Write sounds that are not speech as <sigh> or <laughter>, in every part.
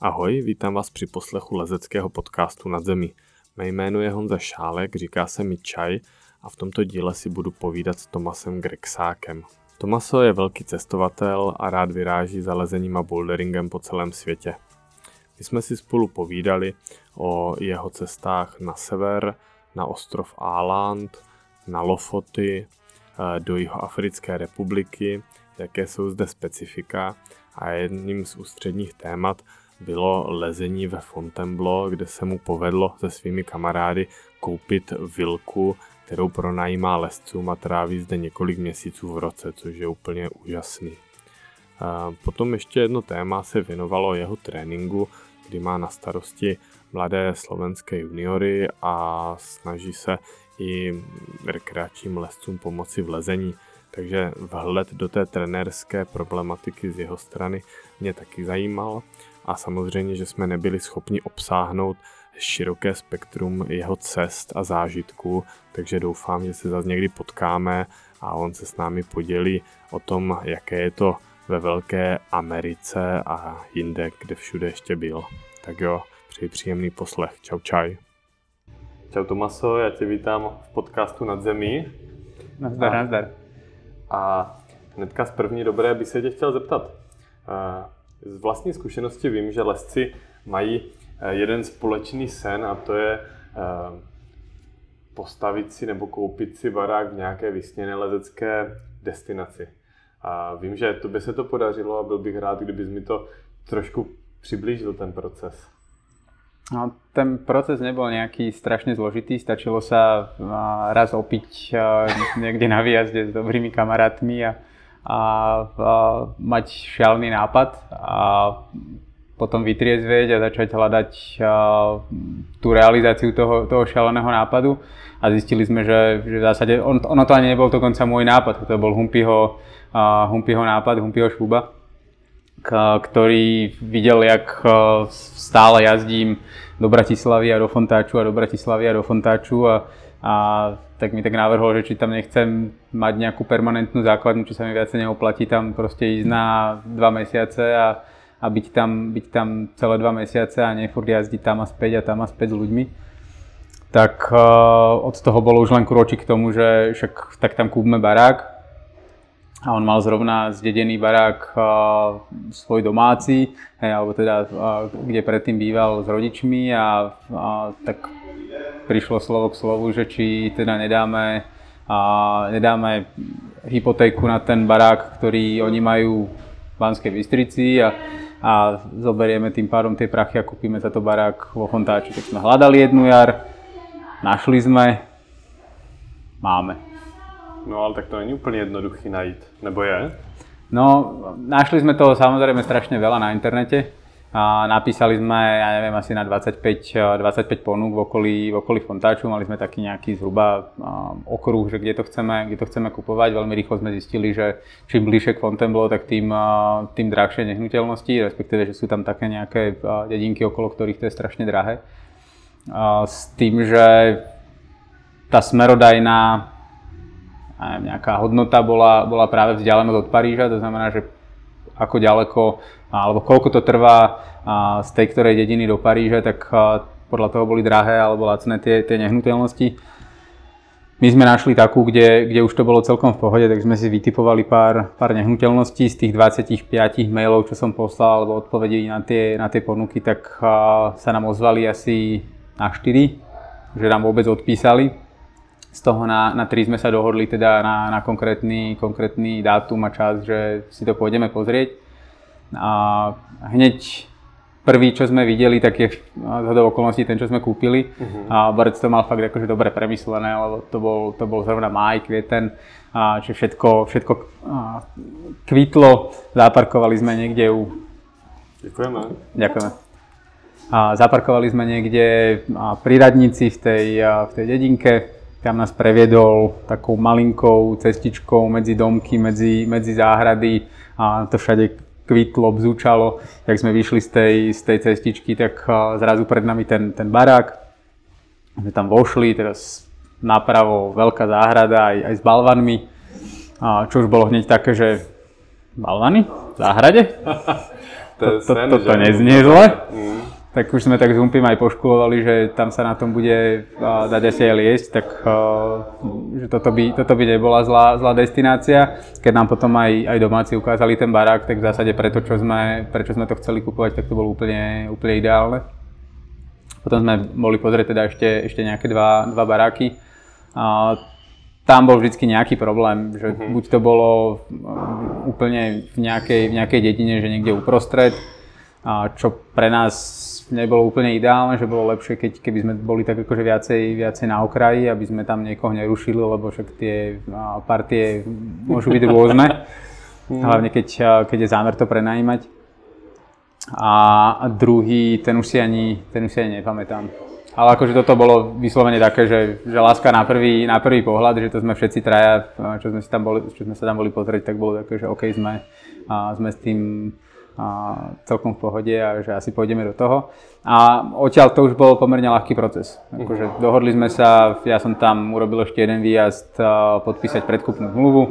Ahoj, vítám vás při poslechu lezeckého podcastu Nad zemí. Mé jméno je Honza Šálek, říká se mi Čaj a v tomto díle si budu povídat s Tomasem Grexákem. Tomaso je velký cestovatel a rád vyráží za lezením a boulderingem po celém světě. My jsme si spolu povídali o jeho cestách na sever, na ostrov Áland, na Lofoty, eh, do Jihoafrické republiky, jaké jsou zde specifika a jedním z ústředních témat bylo lezení ve Fontainebleau, kde se mu povedlo se svými kamarády koupit vilku, kterou pronajímá lescům a tráví zde několik měsíců v roce, což je úplně úžasný. Potom ještě jedno téma se věnovalo jeho tréninku, kdy má na starosti mladé slovenské juniory a snaží se i rekreačním lescům pomoci v lezení. Takže vhled do té trenérské problematiky z jeho strany mě taky zajímal a samozřejmě, že jsme nebyli schopni obsáhnout široké spektrum jeho cest a zážitků, takže doufám, že se zase někdy potkáme a on se s námi podělí o tom, jaké je to ve Velké Americe a jinde, kde všude ještě byl. Tak jo, přeji příjemný poslech. Čau čaj. Čau Tomaso, já tě vítám v podcastu Nad zemí. Nazdar, a, nazdar. A hnedka z první dobré by se tě chtěl zeptat. Z vlastní zkušenosti vím, že lesci mají eh, jeden společný sen a to je eh, postavit si nebo koupit si barák v nějaké vysněné lezecké destinaci. A vím, že to by se to podařilo a byl bych rád, kdybys mi to trošku přiblížil ten proces. No, ten proces nebol nejaký strašne zložitý, stačilo sa raz opiť niekde na výjazde s dobrými kamarátmi a a, a mať šialený nápad a potom vytriezvieť a začať hľadať a, tú realizáciu toho, toho šialeného nápadu. A zistili sme, že, že v zásade on, ono to ani nebol dokonca môj nápad, to bol Humpyho, uh, Humpyho nápad, Humpyho šuba, k, ktorý videl, jak stále jazdím do Bratislavy a do Fontáču a do Bratislavy a do Fontáču a, a tak mi tak navrhol, že či tam nechcem mať nejakú permanentnú základňu, či sa mi viacej neoplatí tam proste ísť na dva mesiace a, a byť, tam, byť tam celé dva mesiace a nefurt jazdiť tam a späť a tam a späť s ľuďmi. Tak uh, od toho bolo už len krôčik k tomu, že však tak tam kúpme barák, a on mal zrovna zdedený barák uh, svoj domáci, hej, alebo teda, uh, kde predtým býval s rodičmi a, a tak prišlo slovo k slovu, že či teda nedáme, a nedáme hypotéku na ten barák, ktorý oni majú v Banskej Bystrici a, a zoberieme tým pádom tie prachy a kúpime za to barák vo Fontáči. Tak sme hľadali jednu jar, našli sme, máme. No ale tak to není úplne jednoduchý najít, nebo je? No, našli sme toho samozrejme strašne veľa na internete. Napísali sme, ja neviem, asi na 25, 25 ponúk v okolí, v okolí Fontáču. Mali sme taký nejaký zhruba okruh, že kde to chceme, kde to chceme kupovať. Veľmi rýchlo sme zistili, že čím bližšie k Fontainebleau, tak tým, tým drahšie nehnuteľnosti, respektíve, že sú tam také nejaké dedinky, okolo ktorých to je strašne drahé. S tým, že tá smerodajná nejaká hodnota bola, bola práve vzdialenosť od Paríža, to znamená, že ako ďaleko alebo koľko to trvá z tej ktorej dediny do Paríža, tak podľa toho boli drahé alebo lacné tie, tie nehnuteľnosti. My sme našli takú, kde, kde už to bolo celkom v pohode, tak sme si vytipovali pár, pár nehnuteľností z tých 25 mailov, čo som poslal, alebo odpovedí na tie, na tie ponuky, tak sa nám ozvali asi na 4, že nám vôbec odpísali z toho na, na 3 sme sa dohodli teda na, na konkrétny, konkrétny dátum a čas, že si to pôjdeme pozrieť. A hneď prvý, čo sme videli, tak je z okolností ten, čo sme kúpili. Uh-huh. A Barec to mal fakt akože dobre premyslené, lebo to bol, to bol zrovna máj, kvieten, a že všetko, všetko a, kvitlo. Zaparkovali sme niekde u... Ďakujeme. Ďakujeme. A zaparkovali sme niekde pri radnici v tej, v tej dedinke tam nás previedol takou malinkou cestičkou medzi domky, medzi, medzi záhrady a to všade kvitlo, bzúčalo. Jak sme vyšli z tej, z tej cestičky, tak zrazu pred nami ten, ten barák. My tam vošli, teraz napravo veľká záhrada aj, aj s balvanmi. A čo už bolo hneď také, že balvany? V záhrade? <laughs> to to, to, to, to, neznie zle. Mm tak už sme tak s Humpim aj poškulovali, že tam sa na tom bude dať asi aj liesť, tak že toto by, toto by nebola zlá, zlá destinácia. Keď nám potom aj, aj domáci ukázali ten barák, tak v zásade preto, čo sme, prečo sme to chceli kupovať, tak to bolo úplne, úplne ideálne. Potom sme boli pozrieť teda ešte, ešte nejaké dva, dva baráky. A tam bol vždy nejaký problém, že uh-huh. buď to bolo úplne v nejakej, v nejakej dedine, že niekde uprostred, a čo pre nás nebolo úplne ideálne, že bolo lepšie, keď, keby sme boli tak akože viacej, viacej na okraji, aby sme tam niekoho nerušili, lebo však tie partie môžu byť rôzne. <laughs> Hlavne keď, keď je zámer to prenajímať. A druhý, ten už si ani, ten už si ani nepamätám. Ale akože toto bolo vyslovene také, že, že láska na prvý, na prvý pohľad, že to sme všetci traja, čo sme, si tam boli, čo sme sa tam boli pozrieť, tak bolo také, že OK, sme, a sme s tým a celkom v pohode a že asi pôjdeme do toho. A odtiaľ to už bol pomerne ľahký proces. Akože dohodli sme sa, ja som tam urobil ešte jeden výjazd podpísať predkupnú zmluvu,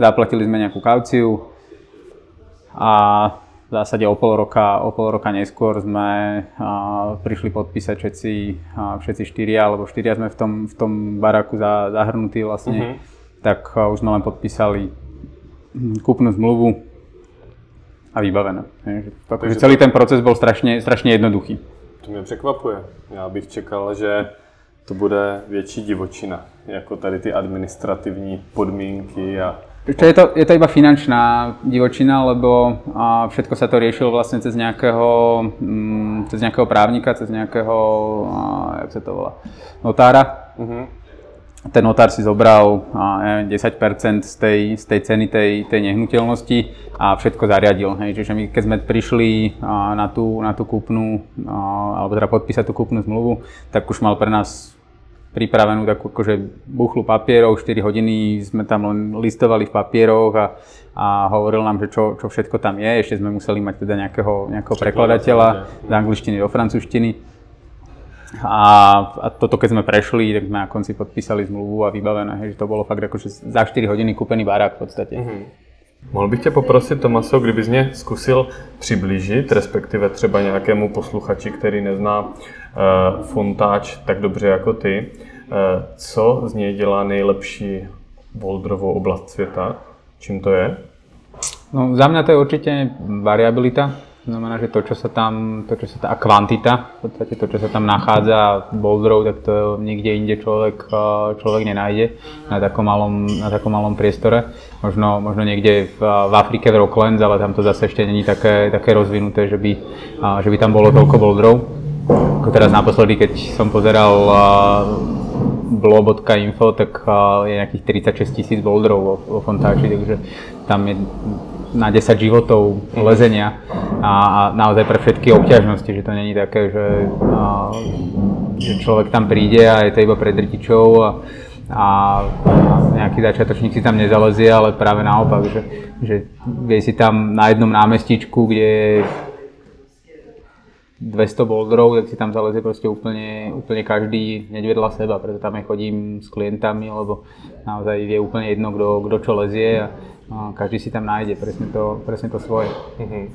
zaplatili sme nejakú kauciu a v zásade o pol roka, o pol roka neskôr sme a, prišli podpísať všetci, a, všetci štyria, alebo štyria sme v tom, v tom baraku za, zahrnutí vlastne, uh-huh. tak a, už sme len podpísali kúpnu zmluvu a vybavené. Takže celý ten proces bol strašne, strašne jednoduchý. To mě překvapuje. Já bych čekal, že to bude větší divočina, jako tady ty administrativní podmínky a Čo je to, je to iba finančná divočina, lebo a všetko sa to riešilo vlastne cez nejakého, mm, cez nejakého právnika, cez nejakého, a, jak sa to volá, notára. Uh-huh ten notár si zobral neviem, 10% z tej, z tej ceny tej, tej nehnuteľnosti a všetko zariadil. Hej. Čiže my keď sme prišli na tú, na tú kúpnu, alebo teda podpísať tú kúpnu zmluvu, tak už mal pre nás pripravenú takú akože buchlu papierov, 4 hodiny sme tam len listovali v papieroch a, a hovoril nám, že čo, čo všetko tam je. Ešte sme museli mať teda nejakého, nejakého prekladateľa z angličtiny do francúzštiny a, a toto keď sme prešli, tak sme na konci podpísali zmluvu a vybavené, hej, že to bolo fakt akože za 4 hodiny kúpený barák v podstate. Mm-hmm. Mohl bych tě poprosit, Tomaso, kdybys mě zkusil přiblížit, respektive třeba nějakému posluchači, který nezná uh, fontáč tak dobře jako ty, uh, co z něj dělá nejlepší boldrovou oblast světa? Čím to je? No, za mňa to je určite variabilita. Znamená, že to, čo sa tam, to, čo sa tá kvantita, v podstate to, čo sa tam nachádza boulderov, tak to nikde inde človek, eh, človek nenájde na takom malom, na takom malom priestore. Možno, možno niekde v, v Afrike v Rocklands, ale tam to zase ešte není také, také rozvinuté, že by, eh, že by tam bolo toľko boulderov. Ako teraz naposledy, keď som pozeral eh, blo.info, tak je nejakých 36 tisíc boulderov vo, vo Fontáči, takže tam je na 10 životov lezenia a, a naozaj pre všetky obťažnosti, že to není také, že, a, že človek tam príde a je to iba pre drtičov a, a, nejaký začiatočník si tam nezalezie, ale práve naopak, že, že vie si tam na jednom námestičku, kde je 200 boulderov, tak si tam zalezie proste úplne, úplne každý hneď seba, preto tam aj chodím s klientami, lebo naozaj je úplne jedno, kto, kto čo lezie a každý si tam nájde presne to, presne to svoje. Mm-hmm.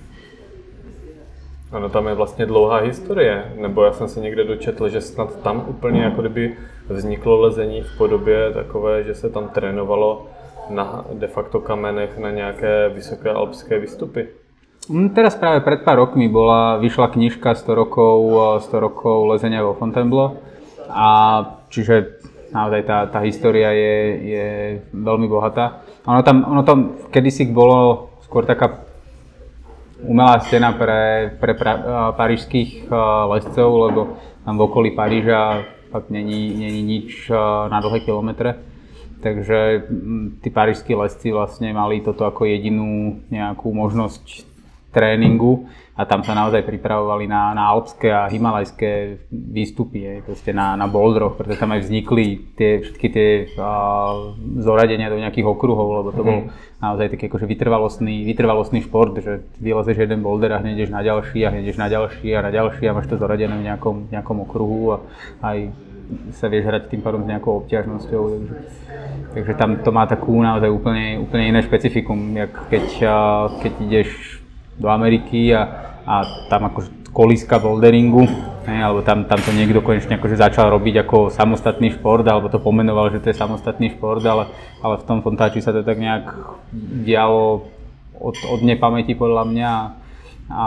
Ano, tam je vlastně dlouhá historie, nebo já jsem se někde dočetl, že snad tam úplně jako kdyby vzniklo lezení v podobě takové, že se tam trénovalo na de facto kamenech na nějaké vysoké alpské výstupy. Mm, teraz práve pred pár rokmi bola, vyšla knižka 100 rokov, 100 rokov lezenia vo Fontainebleau a čiže naozaj tá, tá história je, je veľmi bohatá. Ono tam, ono tam kedysi bolo skôr taká umelá stena pre, pre pra, parížských lescov, lebo tam v okolí Paríža fakt není, není nič na dlhé kilometre. Takže tí parížskí lesci vlastne mali toto ako jedinú nejakú možnosť tréningu a tam sa naozaj pripravovali na, na alpské a himalajské výstupy, je, proste na, na bouldroch, pretože tam aj vznikli tie, všetky tie uh, zoradenia do nejakých okruhov, lebo to mm. bol naozaj taký akože vytrvalostný, vytrvalostný šport, že vylezeš jeden boulder a hneď ideš na ďalší a hneď ideš na ďalší a na ďalší a máš to zoradené v nejakom, nejakom okruhu a aj sa vieš hrať tým pádom s nejakou obťažnosťou. Takže, takže tam to má takú naozaj úplne, úplne iné špecifikum, jak keď, keď ideš do Ameriky a, a tam akože kolíska boulderingu, ne, alebo tam, tam to niekto konečne akože začal robiť ako samostatný šport, alebo to pomenoval, že to je samostatný šport, ale, ale v tom Fontáči sa to tak nejak dialo od, od nepamäti podľa mňa a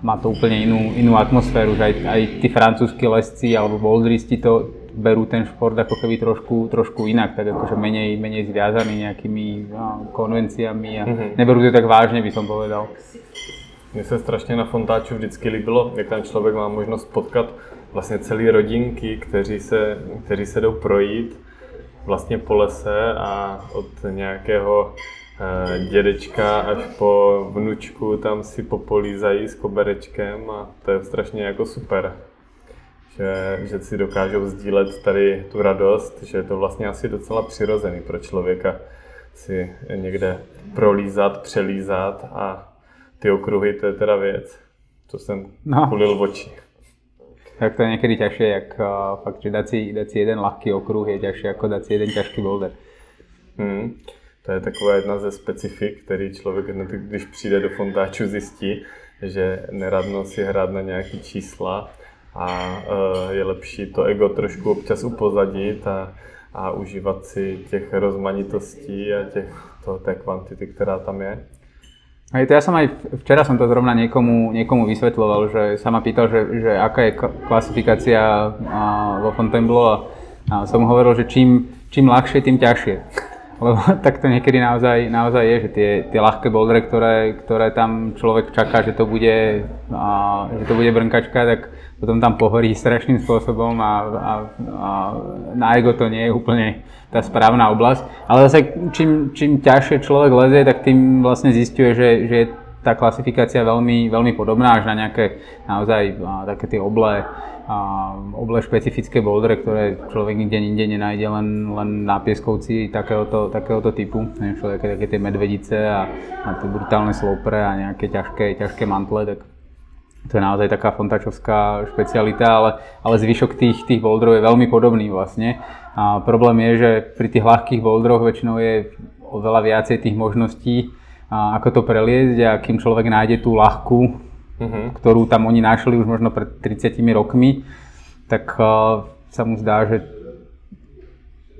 má to úplne inú, inú atmosféru, že aj, aj tí francúzski lesci alebo boulderisti to berú ten šport ako keby trošku, trošku inak, tak akože menej, menej zviazaný nejakými no, konvenciami a mm-hmm. neberú to tak vážne, by som povedal. Mně se strašně na Fontáču vždycky líbilo, jak tam člověk má možnost potkat vlastně celé rodinky, kteří se, kteří se jdou projít vlastně po lese a od nějakého Eh, dědečka až po vnučku tam si popolízají s koberečkem a to je strašně jako super. Že, že si dokážou sdílet tady tu radost, že je to vlastně asi docela přirozený pro člověka si někde prolízat, přelízat a ty okruhy, to je teda věc, co jsem no. kulil v oči. Tak to je někdy ťažšie, jak uh, fakt, že dať si, dať si jeden ľahký okruh je ťažšie ako dať si jeden ťažký boulder. Hmm. To je taková jedna ze specifik, který člověk hned, když přijde do fontáču, zjistí, že neradno si hrát na nějaký čísla a uh, je lepší to ego trošku občas upozadit a, a užívat si těch rozmanitostí a těch, to, té kvantity, která tam je. Hej, to ja som aj včera som to zrovna niekomu, niekomu vysvetľoval, že sa ma pýtal, že, že aká je klasifikácia vo Fontainebleau a, a som hovoril, že čím, čím ľahšie, tým ťažšie lebo <laughs> tak to niekedy naozaj, naozaj je, že tie, tie ľahké bouldere, ktoré, ktoré tam človek čaká, že to bude, a, že to bude brnkačka, tak potom tam pohorí strašným spôsobom a, a, a na ego to nie je úplne tá správna oblasť. Ale zase čím, čím ťažšie človek lezie, tak tým vlastne zistuje, že, že je tá klasifikácia veľmi, veľmi podobná až na nejaké naozaj a, také tie oblé a oble špecifické bouldere, ktoré človek nikde inde nenájde len, len na pieskovci takéhoto, takéhoto typu. Človek také tie medvedice a, a tie brutálne slopre a nejaké ťažké, ťažké mantle, tak to je naozaj taká fontačovská špecialita, ale, ale zvyšok tých, tých boulderov je veľmi podobný vlastne. A problém je, že pri tých ľahkých boulderoch väčšinou je oveľa viacej tých možností, a ako to preliezť a kým človek nájde tú ľahkú, uh-huh. ktorú tam oni našli už možno pred 30 rokmi, tak uh, sa mu zdá, že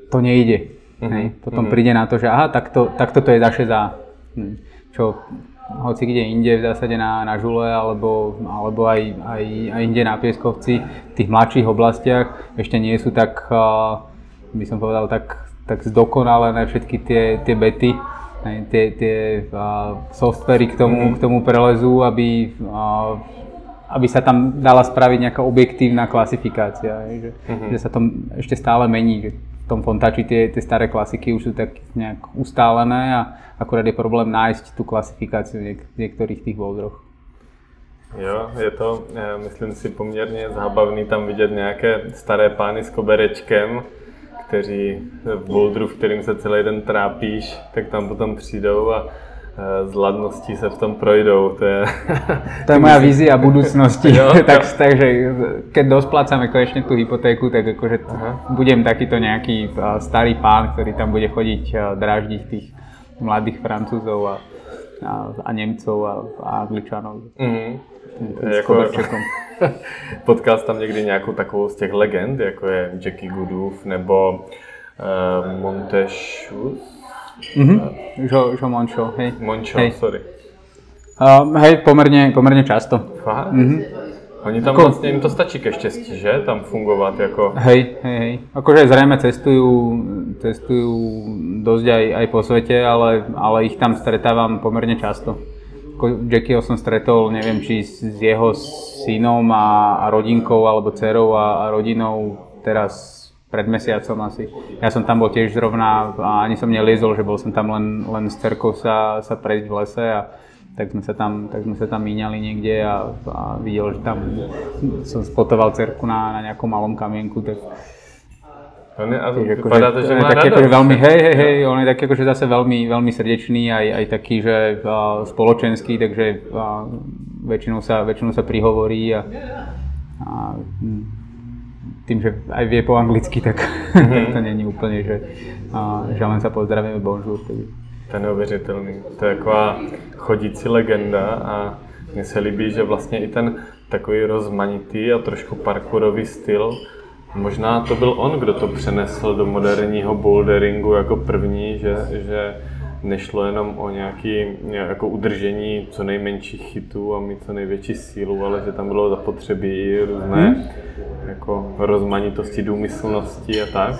to nejde. Uh-huh. Hej. Potom uh-huh. príde na to, že aha, takto, takto to je za, hm, čo hoci kde inde v zásade na, na žule alebo, alebo aj, aj, aj inde na pieskovci v tých mladších oblastiach ešte nie sú tak, uh, by som povedal, tak, tak zdokonalené všetky tie, tie bety, tie, tie uh, softvery k tomu, mm. k tomu prelezu, aby, uh, aby sa tam dala spraviť nejaká objektívna klasifikácia, že, mm-hmm. že sa to ešte stále mení, že v tom Fontači tie, tie staré klasiky už sú tak nejak ustálené a akurát je problém nájsť tú klasifikáciu v niektorých tých boldroch. Jo, je to, myslím si, poměrně zábavný tam vidět nějaké staré pány s koberečkem, kteří v bouldru, v kterým se celý den trápíš, tak tam potom přijdou a z e, ladností se v tom projdou. To je, to je moja vízia budúcnosti. <laughs> jo, tak, takže keď dosplácame konečne tú hypotéku, tak akože Aha. budem takýto nejaký e, starý pán, ktorý tam bude chodiť e, dráždiť tých mladých Francúzov a, a, a Nemcov a, a Angličanov. Mm-hmm. Jako, <laughs> Potkal někdy nějakou takovou z těch legend, jako je Jackie Goodoof nebo uh, Monteshus? Mhm, Jo, jo Moncho, hej. Moncho, hej. sorry. Uh, hej, pomerne, pomerne často. Fakt? Mhm. Oni tam Ako... vlastne, im to stačí ke štěstí, že? Tam fungovat jako... Hej, hej, hej. Akože zrejme cestujú, cestujú dosť aj, aj po svete, ale, ale ich tam stretávam pomerne často. Jackieho som stretol, neviem, či s jeho synom a, a rodinkou, alebo dcerou a, a rodinou teraz pred mesiacom asi. Ja som tam bol tiež zrovna a ani som neliezol, že bol som tam len, len s cerkou sa, sa prejsť v lese a tak sme sa tam, tak sme sa tam míňali niekde a, a videl, že tam som spotoval cerku na, na nejakom malom kamienku, tak on je, Tiež, vypadá to, že, že má taký akože veľmi, hej, hej, hej, on je taký akože zase veľmi, veľmi srdečný, aj, aj taký, že uh, spoločenský, takže uh, väčšinou, sa, väčšinou sa prihovorí a, a tým, že aj vie po anglicky, tak, mm-hmm. tak <laughs> to není úplne, že, uh, že len sa pozdravíme bonjour. To je neuvěřitelný. To je taková chodící legenda a Mně se líbí, že vlastně i ten takový rozmanitý a trošku parkourový styl, možná to byl on, kdo to přenesl do moderního boulderingu jako první, že, že nešlo jenom o nějaké jako udržení co nejmenších chytů a mít co největší sílu, ale že tam bylo zapotřebí různé hmm. jako rozmanitosti, důmyslnosti a tak.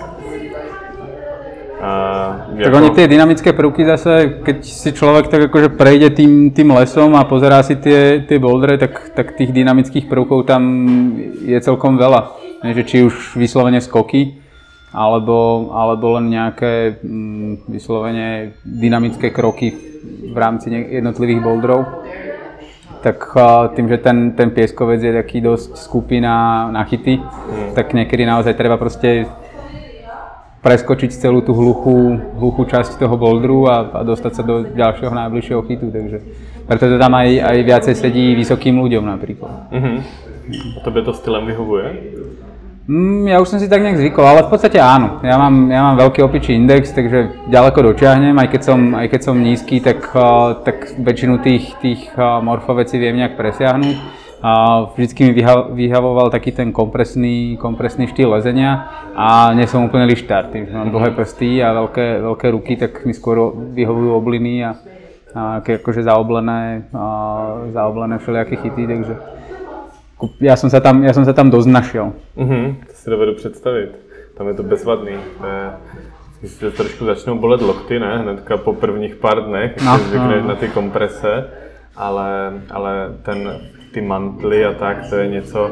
A, tak jako... oni tie dynamické prvky zase, keď si človek tak akože prejde tým, tým lesom a pozerá si tie, tie bouldere, tak, tak tých dynamických prvkov tam je celkom veľa. Že či už vyslovene skoky, alebo, alebo len nejaké mm, vyslovene dynamické kroky v rámci jednotlivých boulderov. Tak tým, že ten, ten pieskovec je taký dosť skupina na chyty, mm. tak niekedy naozaj treba proste preskočiť celú tú hluchú, hluchú časť toho boldru a, a dostať sa do ďalšieho najbližšieho chytu. Takže preto to tam aj, aj viacej sedí vysokým ľuďom napríklad. Mm-hmm. A tebe to stylem vyhovuje? Mm, ja už som si tak nejak zvykol, ale v podstate áno. Ja mám, ja mám veľký opičí index, takže ďaleko dočiahnem, aj keď som, aj keď som nízky, tak, uh, tak väčšinu tých, tých uh, morfovecí viem nejak presiahnuť. Uh, vždycky mi vyha, vyhavoval taký ten kompresný, kompresný štýl lezenia a nie som úplne lištár, tým, že mám dlhé prsty a veľké, veľké ruky, tak mi skôr vyhovujú obliny a, a akože zaoblené, a, zaoblené všelijaké chyty, takže já jsem se tam, já jsem se tam dost našel. Mm-hmm, to si dovedu představit. Tam je to bezvadný. To je, trošku začnou bolet lokty, ne? Hnedka po prvních pár dnech, když no, zvykneš no. na ty komprese, ale, ale ten, ty mantly a tak, to je něco,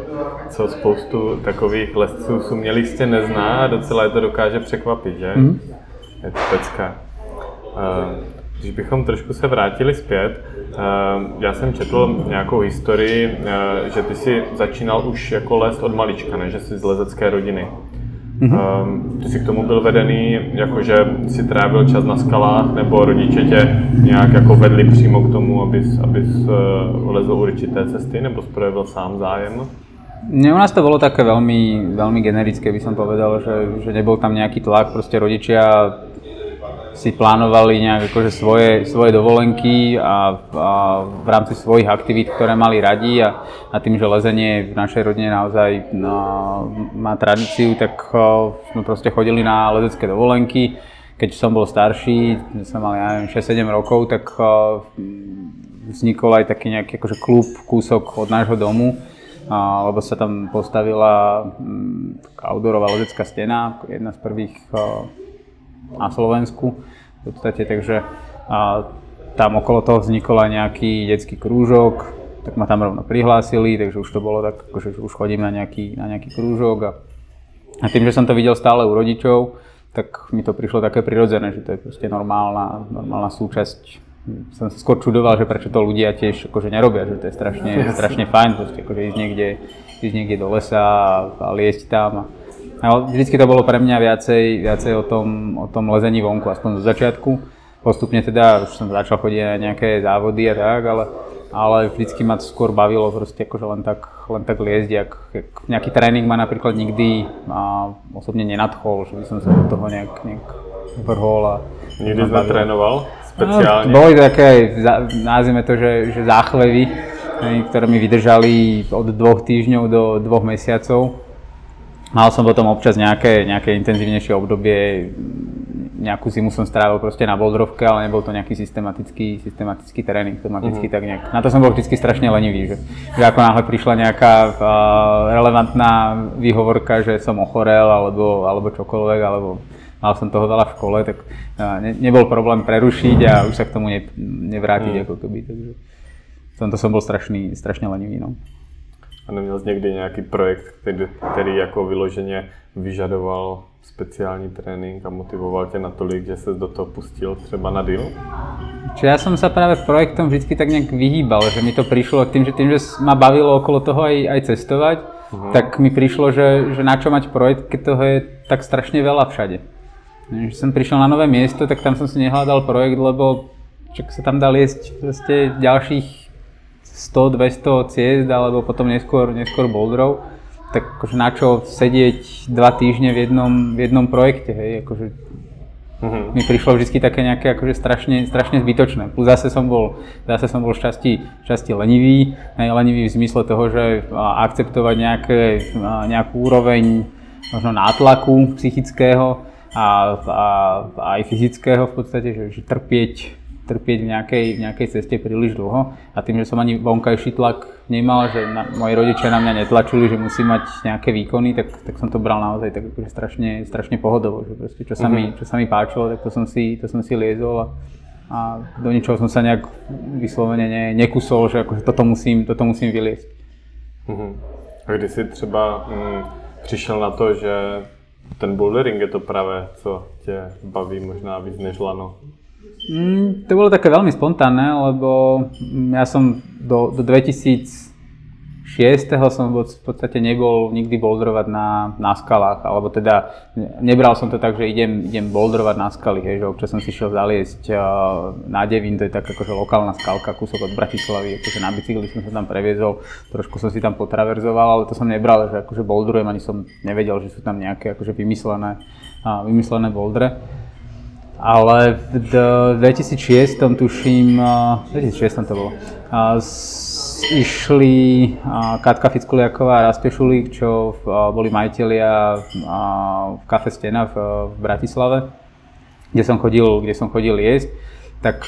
co spoustu takových lesců sumělistě nezná a docela je to dokáže překvapit, že? Mm. Je to pecka. Uh, když bychom trošku se vrátili zpět, eh, já jsem četl nějakou historii, eh, že ty si začínal už jako lézt od malička, ne? že jsi z lezecké rodiny. Mm-hmm. Ty jsi k tomu byl vedený, jakože si trávil čas na skalách, nebo rodiče tě nějak jako vedli přímo k tomu, abys, abys lezl určité cesty, nebo jsi projevil sám zájem? Ne, u nás to bolo také veľmi, veľmi generické, by som povedal, že, že nebol tam nejaký tlak, proste rodičia si plánovali nejak akože svoje, svoje dovolenky a, a v rámci svojich aktivít, ktoré mali radi a, a tým, že lezenie v našej rodine naozaj no, má tradíciu, tak uh, sme proste chodili na lezecké dovolenky. Keď som bol starší, som mal ja neviem 6-7 rokov, tak uh, vznikol aj taký nejaký akože klub, kúsok od nášho domu, lebo sa tam postavila um, outdoorová lezecká stena, jedna z prvých na Slovensku v podstate, takže a tam okolo toho vznikol aj nejaký detský krúžok, tak ma tam rovno prihlásili, takže už to bolo tak, akože už chodím na nejaký, na nejaký krúžok a, a tým, že som to videl stále u rodičov, tak mi to prišlo také prirodzené, že to je proste normálna, normálna súčasť. Som sa skôr čudoval, že prečo to ľudia tiež akože nerobia, že to je strašne, strašne fajn, proste akože ísť niekde, ísť niekde do lesa a, a liesť tam. A, ale vždycky to bolo pre mňa viacej, viacej o, tom, o tom lezení vonku, aspoň zo začiatku. Postupne teda už som začal chodiť na nejaké závody a tak, ale, ale vždycky ma to skôr bavilo proste akože len tak, len tak liezť, jak, jak nejaký tréning ma napríklad nikdy a osobne nenadchol, že by som sa do toho nejak, nejak vrhol. A nikdy si trénoval speciálne? No, boli také, nazvime to, že, že záchvevy, ktoré mi vydržali od dvoch týždňov do dvoch mesiacov Mal som potom občas nejaké, nejaké intenzívnejšie obdobie, nejakú zimu som strávil proste na boldrovke, ale nebol to nejaký systematický, systematický tréning, vždycky uh-huh. tak nejak, na to som bol vždycky strašne lenivý, že, že ako náhle prišla nejaká uh, relevantná výhovorka, že som ochorel alebo, alebo čokoľvek, alebo mal som toho veľa v škole, tak uh, ne, nebol problém prerušiť a už sa k tomu ne, nevrátiť uh-huh. ako keby, takže v tomto som bol strašný, strašne lenivý, no. A jsi někdy nějaký projekt, který, který jako vyloženě vyžadoval speciální trénink a motivoval tě natolik, že se do toho pustil třeba na deal? Čiže ja som sa práve projektom vždy tak nejak vyhýbal, že mi to prišlo tým, že tým, že ma bavilo okolo toho aj, aj cestovať, uh-huh. tak mi prišlo, že, že na čo mať projekt, keď toho je tak strašne veľa všade. Když som prišiel na nové miesto, tak tam som si nehľadal projekt, lebo čak sa tam dá liesť ďalších 100-200 ciest alebo potom neskôr, neskôr boulderov, tak akože na čo sedieť dva týždne v jednom, v jednom projekte, hej, akože Uh-huh. Mi prišlo vždy také nejaké akože strašne, strašne zbytočné. Plus zase som bol, zase som bol šťastí, šťastí lenivý, lenivý v zmysle toho, že akceptovať nejaké, nejakú úroveň možno nátlaku psychického a, a, a aj fyzického v podstate, že, že trpieť trpieť v nejakej, v nejakej ceste príliš dlho a tým, že som ani vonkajší tlak nemal, že na, moji rodičia na mňa netlačili, že musím mať nejaké výkony, tak, tak som to bral naozaj tak akože strašne, strašne pohodovo, že proste čo sa, mi, mhm. čo sa mi páčilo, tak to som si, to som si liezol a, a do ničoho som sa nejak vyslovene ne, nekusol, že akože toto musím, toto musím vyliesť. Mm-hmm. A kdy si třeba mm, přišel na to, že ten bouldering je to pravé, co tě baví možná víc než lano? Mm, to bolo také veľmi spontánne, lebo ja som do, do 2006. som v podstate nebol nikdy boulderovať na, na skalách, alebo teda nebral som to tak, že idem, idem boulderovať na skaly, hej, že občas som si šiel zaliesť uh, na Devín, to je tak akože lokálna skalka, kúsok od Bratislavy, akože na bicykli som sa tam previezol, trošku som si tam potraverzoval, ale to som nebral, že akože boulderujem, ani som nevedel, že sú tam nejaké akože vymyslené, uh, vymyslené bouldere. Ale v 2006 tuším, 2006 to bolo, išli Katka Fickuliaková a Rastio Šulík, čo boli majiteľia v kafe Stena v, Bratislave, kde som chodil, kde som chodil jesť tak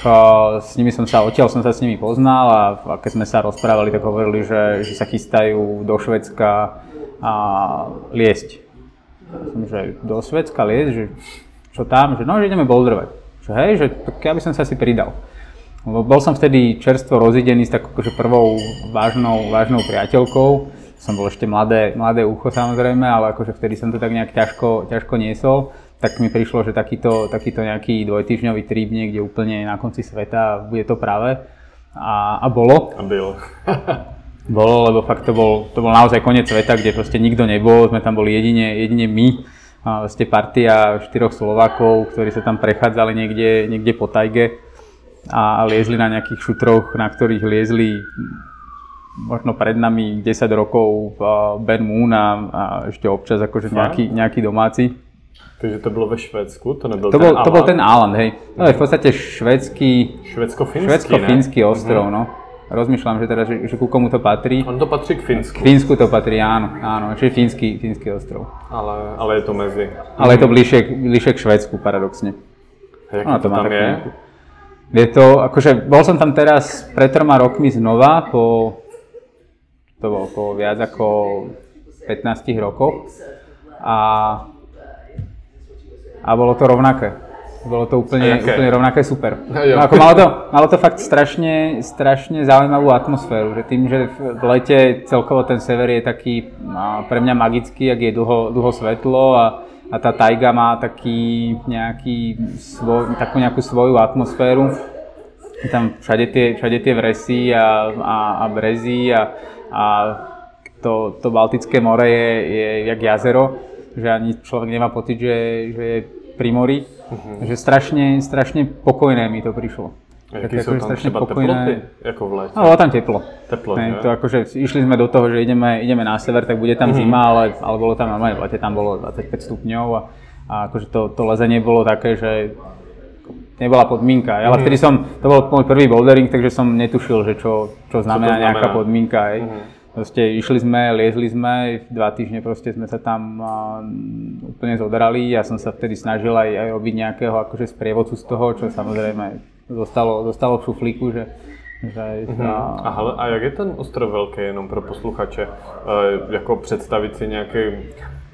s nimi som sa, odtiaľ som sa s nimi poznal a, keď sme sa rozprávali, tak hovorili, že, že sa chystajú do Švedska a liesť. Som, že do Švedska liesť, že čo tam, že no, že ideme boulderovať. Že hej, že tak ja by som sa si pridal. Bol som vtedy čerstvo rozidený s takou akože prvou vážnou, vážnou priateľkou. Som bol ešte mladé, mladé ucho samozrejme, ale akože vtedy som to tak nejak ťažko, ťažko niesol. Tak mi prišlo, že takýto, takýto nejaký dvojtyžňový trip niekde úplne na konci sveta bude to práve. A, a bolo. A bylo. <laughs> bolo, lebo fakt to bol, to bol naozaj koniec sveta, kde proste nikto nebol, sme tam boli jedine, jedine my ste partia štyroch Slovákov, ktorí sa tam prechádzali niekde, niekde po tajge a liezli na nejakých šutroch, na ktorých liezli možno pred nami 10 rokov Ben Moon a, a ešte občas akože nejaký, nejaký domáci. Takže to bolo ve Švédsku, to nebyl to ten bol, Aland? To bol ten Aland, hej. To je v podstate švedský, švedsko-finský, švedsko-finský ostrov, uh-huh. no. Rozmýšľam, že teda, že, že ku komu to patrí. On to patrí k Fínsku. K Fínsku to patrí, áno, áno, čiže fínsky, fínsky ostrov. Ale, ale je to medzi. Ale je to bližšie, bližšie k Švedsku, paradoxne. A no, to, to tam je? Je to, akože, bol som tam teraz pred troma rokmi znova, po, to bolo po viac ako 15 rokoch. A, a bolo to rovnaké. Bolo to úplne, úplne rovnaké super. No, ako malo, to, malo to fakt strašne, strašne zaujímavú atmosféru, že tým, že v lete celkovo ten sever je taký pre mňa magický, ak je dlho, dlho svetlo a, a tá tajga má taký nejaký svoj, takú nejakú svoju atmosféru. Tam všade tie, všade tie vresy a, a, a brezy a, a to, to Baltické more je, je jak jazero, že ani človek nemá pocit, že, že je pri mori. Uh-huh. Takže strašne, strašne pokojné mi to prišlo. Jaký sú tam strašne pokojné. teploty, ako v lete? No, tam teplo. Teplo, ne, to akože išli sme do toho, že ideme, ideme na sever, tak bude tam uh-huh. zima, ale, ale bolo tam normálne, v lete tam bolo 25 stupňov a, a akože to, to lezenie bolo také, že nebola podmienka. Ja, ale uh-huh. vtedy som, to bol môj prvý bouldering, takže som netušil, že čo, čo znamená, čo znamená? nejaká podmienka. Uh-huh. Proste išli sme, liezli sme, dva týždne proste sme sa tam uh, úplne zodrali. Ja som sa vtedy snažil aj, aj robiť nejakého akože sprievodcu z toho, čo samozrejme zostalo, zostalo v šuflíku, že, uh-huh. a... A, jak je ten ostrov velký, jenom pro posluchače, e, jako představit si nějaký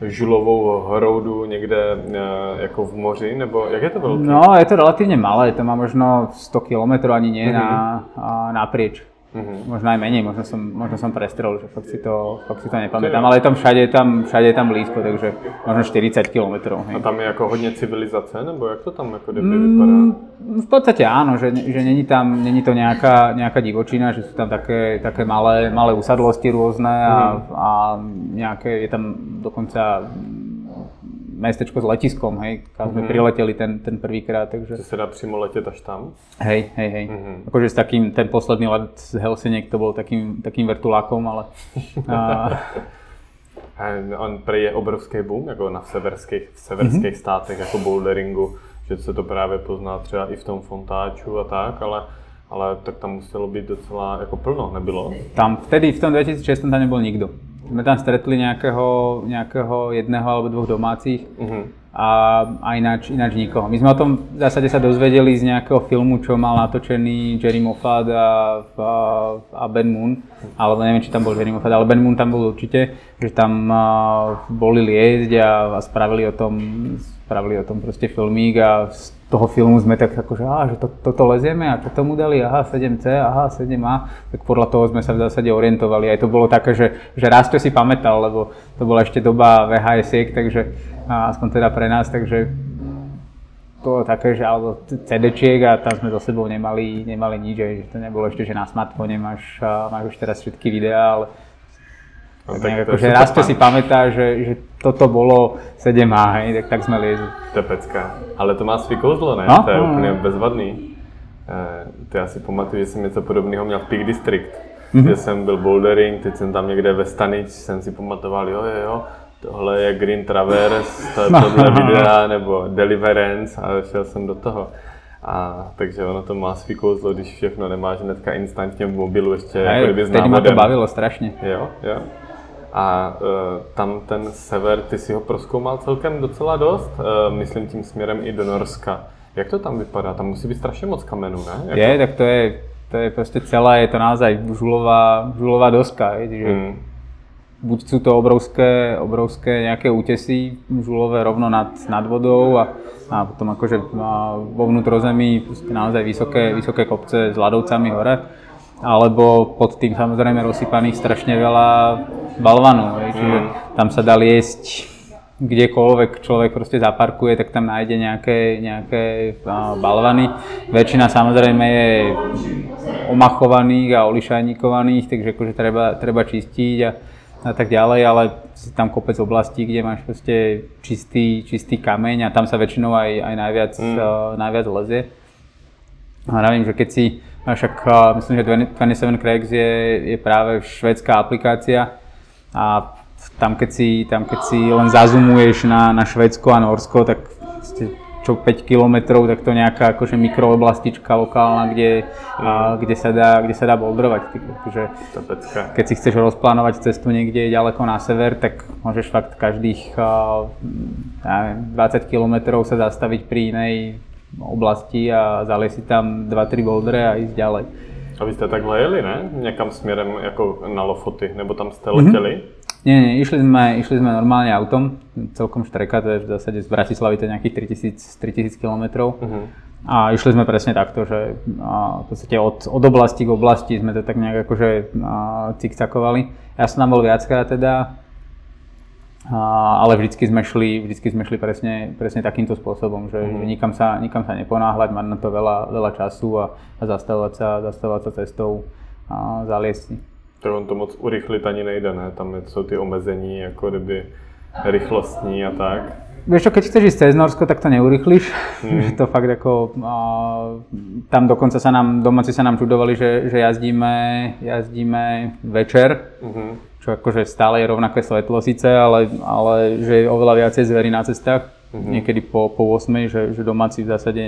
žulovou hroudu někde e, jako v moři, nebo jak je to velké? No, je to relatívne malé, to má možno 100 km ani nie uh-huh. na, a, naprieč. Uh-huh. Možno aj menej, možno som, možno som prestrel, že fakt si to, fakt si to nepamätám, ale tam všade, tam, všade je tam blízko, takže možno 40 km. A tam je ako hodně civilizace, nebo jak to tam ako mm, vypadá? V podstate áno, že, že není tam, není to nejaká, nejaká divočina, že sú tam také, také malé, malé usadlosti rôzne a, uh-huh. a nejaké, je tam dokonca mestečko s letiskom, hej, kam sme mm-hmm. prileteli ten, ten prvýkrát, takže... Že sa dá přímo letět až tam? Hej, hej, hej. Mm-hmm. Akože s takým, ten posledný let z Helsiniek to bol takým, takým vertulákom, ale... <laughs> a... On prý je obrovský boom, jako na severských, v severských mm-hmm. státech, jako boulderingu. že se to právě pozná třeba i v tom fontáču a tak, ale ale tak tam muselo byť docela ako plno, nebylo? Tam vtedy, v tom 2006 tam nebol nikto. Sme tam stretli nejakého, nejakého jedného alebo dvoch domácich uh-huh. a, a ináč, ináč nikoho. My sme o tom v zásade sa dozvedeli z nejakého filmu, čo mal natočený Jerry Moffat a, a, a Ben Moon, alebo neviem, či tam bol Jerry Moffat, ale Ben Moon tam bol určite, že tam a, boli liezť a, a spravili o tom, spravili o tom proste filmík a toho filmu sme tak že, aha, že to, toto lezieme a toto mu dali, aha, 7C, aha, 7A, tak podľa toho sme sa v zásade orientovali. Aj to bolo také, že, že raz to si pamätal, lebo to bola ešte doba vhs takže aspoň teda pre nás, takže to také, že alebo CD-čiek a tam sme so sebou nemali, nemali nič, že to nebolo ešte, že na smartfóne máš, máš už teraz všetky videá, ale No, tak, akože si pamätá, že, že toto bolo 7A, hej, tak, tak sme liezli. To je pecka. Ale to má svý kouzlo, ne? No? To je no, úplně no. bezvadný. E, to já si pamatuju, že jsem něco podobného měl v Peak District, mm-hmm. kde jsem byl bouldering, teď jsem tam někde ve Stanič, jsem si pamatoval, jo, jo, jo, tohle je Green Traverse, to, <laughs> tohle videa, nebo Deliverance a šel jsem do toho. A takže ono to má svý kouzlo, když všechno nemáš hnedka instantně v mobilu ještě, Aj, jako kdyby s návodem. to bavilo strašně. Jo, jo. A uh, tam ten sever, ty si ho proskoumal celkem docela dost, uh, myslím tím směrem i do Norska. Jak to tam vypadá? Tam musí být strašně moc kamenů, ne? Jak je, to... tak to je, to je prostě celé, je to naozaj žulová, žulová doska, je, že mm. buď sú to obrovské, obrovské nejaké útesy žulové rovno nad, nad vodou a, a potom akože vo vnútrozemí naozaj vysoké, vysoké kopce s ľadovcami hore alebo pod tým samozrejme rozsypaných strašne veľa balvanov, čiže mm. tam sa dá liesť kdekoľvek človek proste zaparkuje, tak tam nájde nejaké, nejaké balvany. Väčšina samozrejme je omachovaných a olišajníkovaných, takže akože treba, treba čistiť a, a tak ďalej, ale si tam kopec oblastí, kde máš proste čistý, čistý kameň a tam sa väčšinou aj, aj najviac, mm. uh, najviac lezie. A neviem, že keď si však myslím, že 27 Craigs je, je práve švedská aplikácia a tam keď si, tam keď si len zazumuješ na, na Švedsko a Norsko, tak ste čo 5 km, tak to nejaká akože mikrooblastička lokálna, kde, a, kde, sa dá, kde sa dá boldrovať. Takže, keď si chceš rozplánovať cestu niekde ďaleko na sever, tak môžeš fakt každých a, ja neviem, 20 km sa zastaviť pri inej oblasti a zalej si tam 2-3 bouldere a ísť ďalej. A vy jste takhle jeli, ne? Někam směrem jako na Lofoty, nebo tam jste letěli? Mm-hmm. Nie, nie, išli sme, išli sme normálne autom, celkom štreka, to je v zásade z Bratislavy to je nejakých 3000, 3000 km. Uh-huh. A išli sme presne takto, že a, v podstate od, od oblasti k oblasti sme to tak nejak akože cikcakovali. Ja som tam bol viackrát teda, ale vždycky sme šli, vždycky sme šli presne, presne takýmto spôsobom, že, mm. že nikam, sa, nikam sa neponáhľať, mať na to veľa, veľa času a, a zastavovať, sa, zastavovať sa cestou a zaliesť To on to moc urychlit ani nejde, ne? Tam jsou ty omezení, jako kdyby rychlostní a tak. Vieš čo, keď chceš ísť cez Norsko, tak to neurychlíš. Mm. <laughs> to fakt ako, a, tam dokonca sa nám, domáci sa nám čudovali, že, že jazdíme, jazdíme večer. Mm-hmm čo akože stále je rovnaké svetlo síce, ale, ale že je oveľa viacej zverí na cestách. Mm-hmm. Niekedy po, po 8, že, že domáci v zásade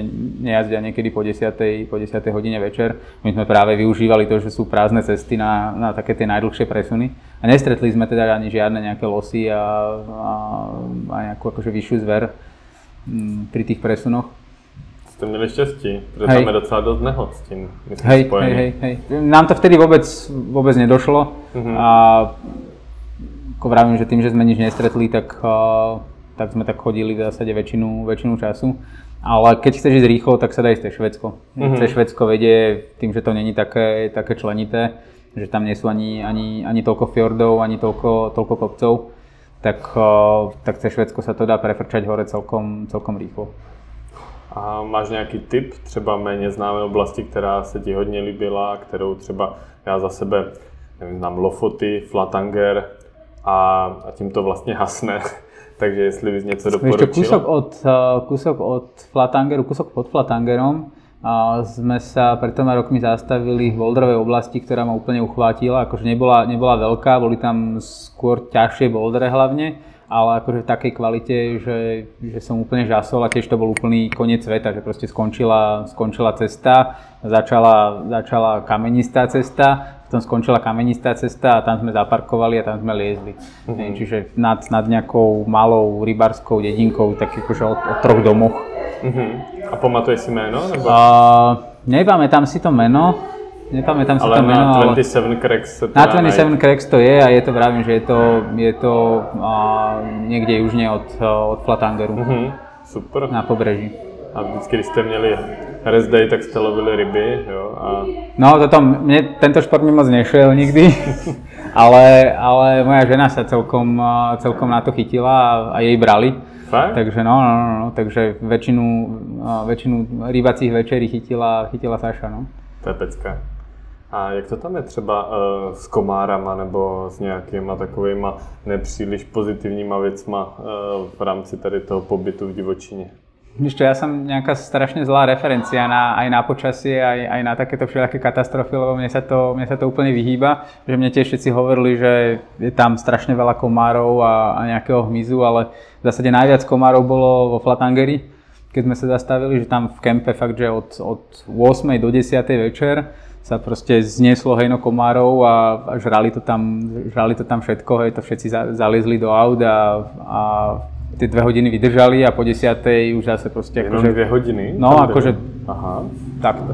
nejazdia niekedy po 10, po 10 hodine večer. My sme práve využívali to, že sú prázdne cesty na, na také tie najdlhšie presuny. A nestretli sme teda ani žiadne nejaké losy a, a, a nejakú akože vyššiu zver pri tých presunoch ste měli štěstí, protože hej. tam je docela dost nehod s tím, myslím, hej, spojený. Hej, hej, hej. Nám to vtedy vôbec, vôbec nedošlo mm-hmm. a ako vravím, že tým, že sme nič nestretli, tak, uh, tak sme tak chodili v zásade väčšinu, väčšinu času. Ale keď chceš ísť rýchlo, tak sa dá ísť Švedsko. Mm-hmm. Cez Švedsko vedie tým, že to není také, také členité, že tam nie sú ani, ani, ani toľko fjordov, ani toľko, toľko kopcov, tak, uh, tak cez Švedsko sa to dá prefrčať hore celkom, celkom rýchlo. A máš nějaký tip, třeba méně známé oblasti, která se ti hodně líbila, kterou třeba já za sebe nevím, znám Lofoty, Flatanger a, a tím to vlastně hasne. <laughs> Takže jestli bys něco doporučil. Ešte kúsok od, eh, kúsok od Flatangeru, kúsok pod Flatangerom a sme sa pred toma rokmi zastavili v boulderovej oblasti, ktorá ma úplne uchvátila. Akože nebola, nebola veľká, boli tam skôr ťažšie bouldere hlavne ale akože v takej kvalite, že, že som úplne žasol a tiež to bol úplný koniec sveta, že proste skončila, skončila cesta, začala, začala kamenistá cesta, potom skončila kamenistá cesta a tam sme zaparkovali a tam sme liezli. Mm-hmm. Čiže nad, nad nejakou malou rybarskou dedinkou, tak akože o, o troch domoch. Mm-hmm. A pamatuješ si meno? Nebo... Uh, nepamätám si to meno, Nepamätám ale to meno, na 27 Cracks sa to Na 27 Cracks to je a je to, vravím, že je to, je to uh, niekde južne od, uh, od Flatangeru. Uh-huh. Super. Na pobreží. A vždycky, když jste měli rest day, tak jste lovili ryby, jo? A... No, toto, mne, tento šport mi moc nešiel nikdy, <laughs> ale, ale moja žena sa celkom, celkom na to chytila a, a jej brali. Fakt? Takže no, no, no, no takže väčšinu, väčšinu rybacích večerí chytila, chytila Saša, no. To je pecka. A jak to tam je třeba uh, s komárama nebo s nějakýma takovýma nepříliš pozitivníma věcma uh, v rámci tady toho pobytu v divočině? Ešte ja som nejaká strašne zlá referencia na, aj na počasie, aj, aj na takéto všelijaké katastrofy, lebo mne sa, to, mne sa to úplne vyhýba. Že mne tiež všetci hovorili, že je tam strašne veľa komárov a, a nejakého hmyzu, ale v zásade najviac komárov bolo vo Flatangeri, keď sme sa zastavili, že tam v kempe fakt, že od, od 8. do 10. večer sa proste znieslo hejno komárov a, a žrali, to tam, žrali to tam všetko, hej, to všetci za, zaliezli do aut a, a tie dve hodiny vydržali a po desiatej už zase proste... Jenom akože, dve hodiny? No, akože... Aha. Takto.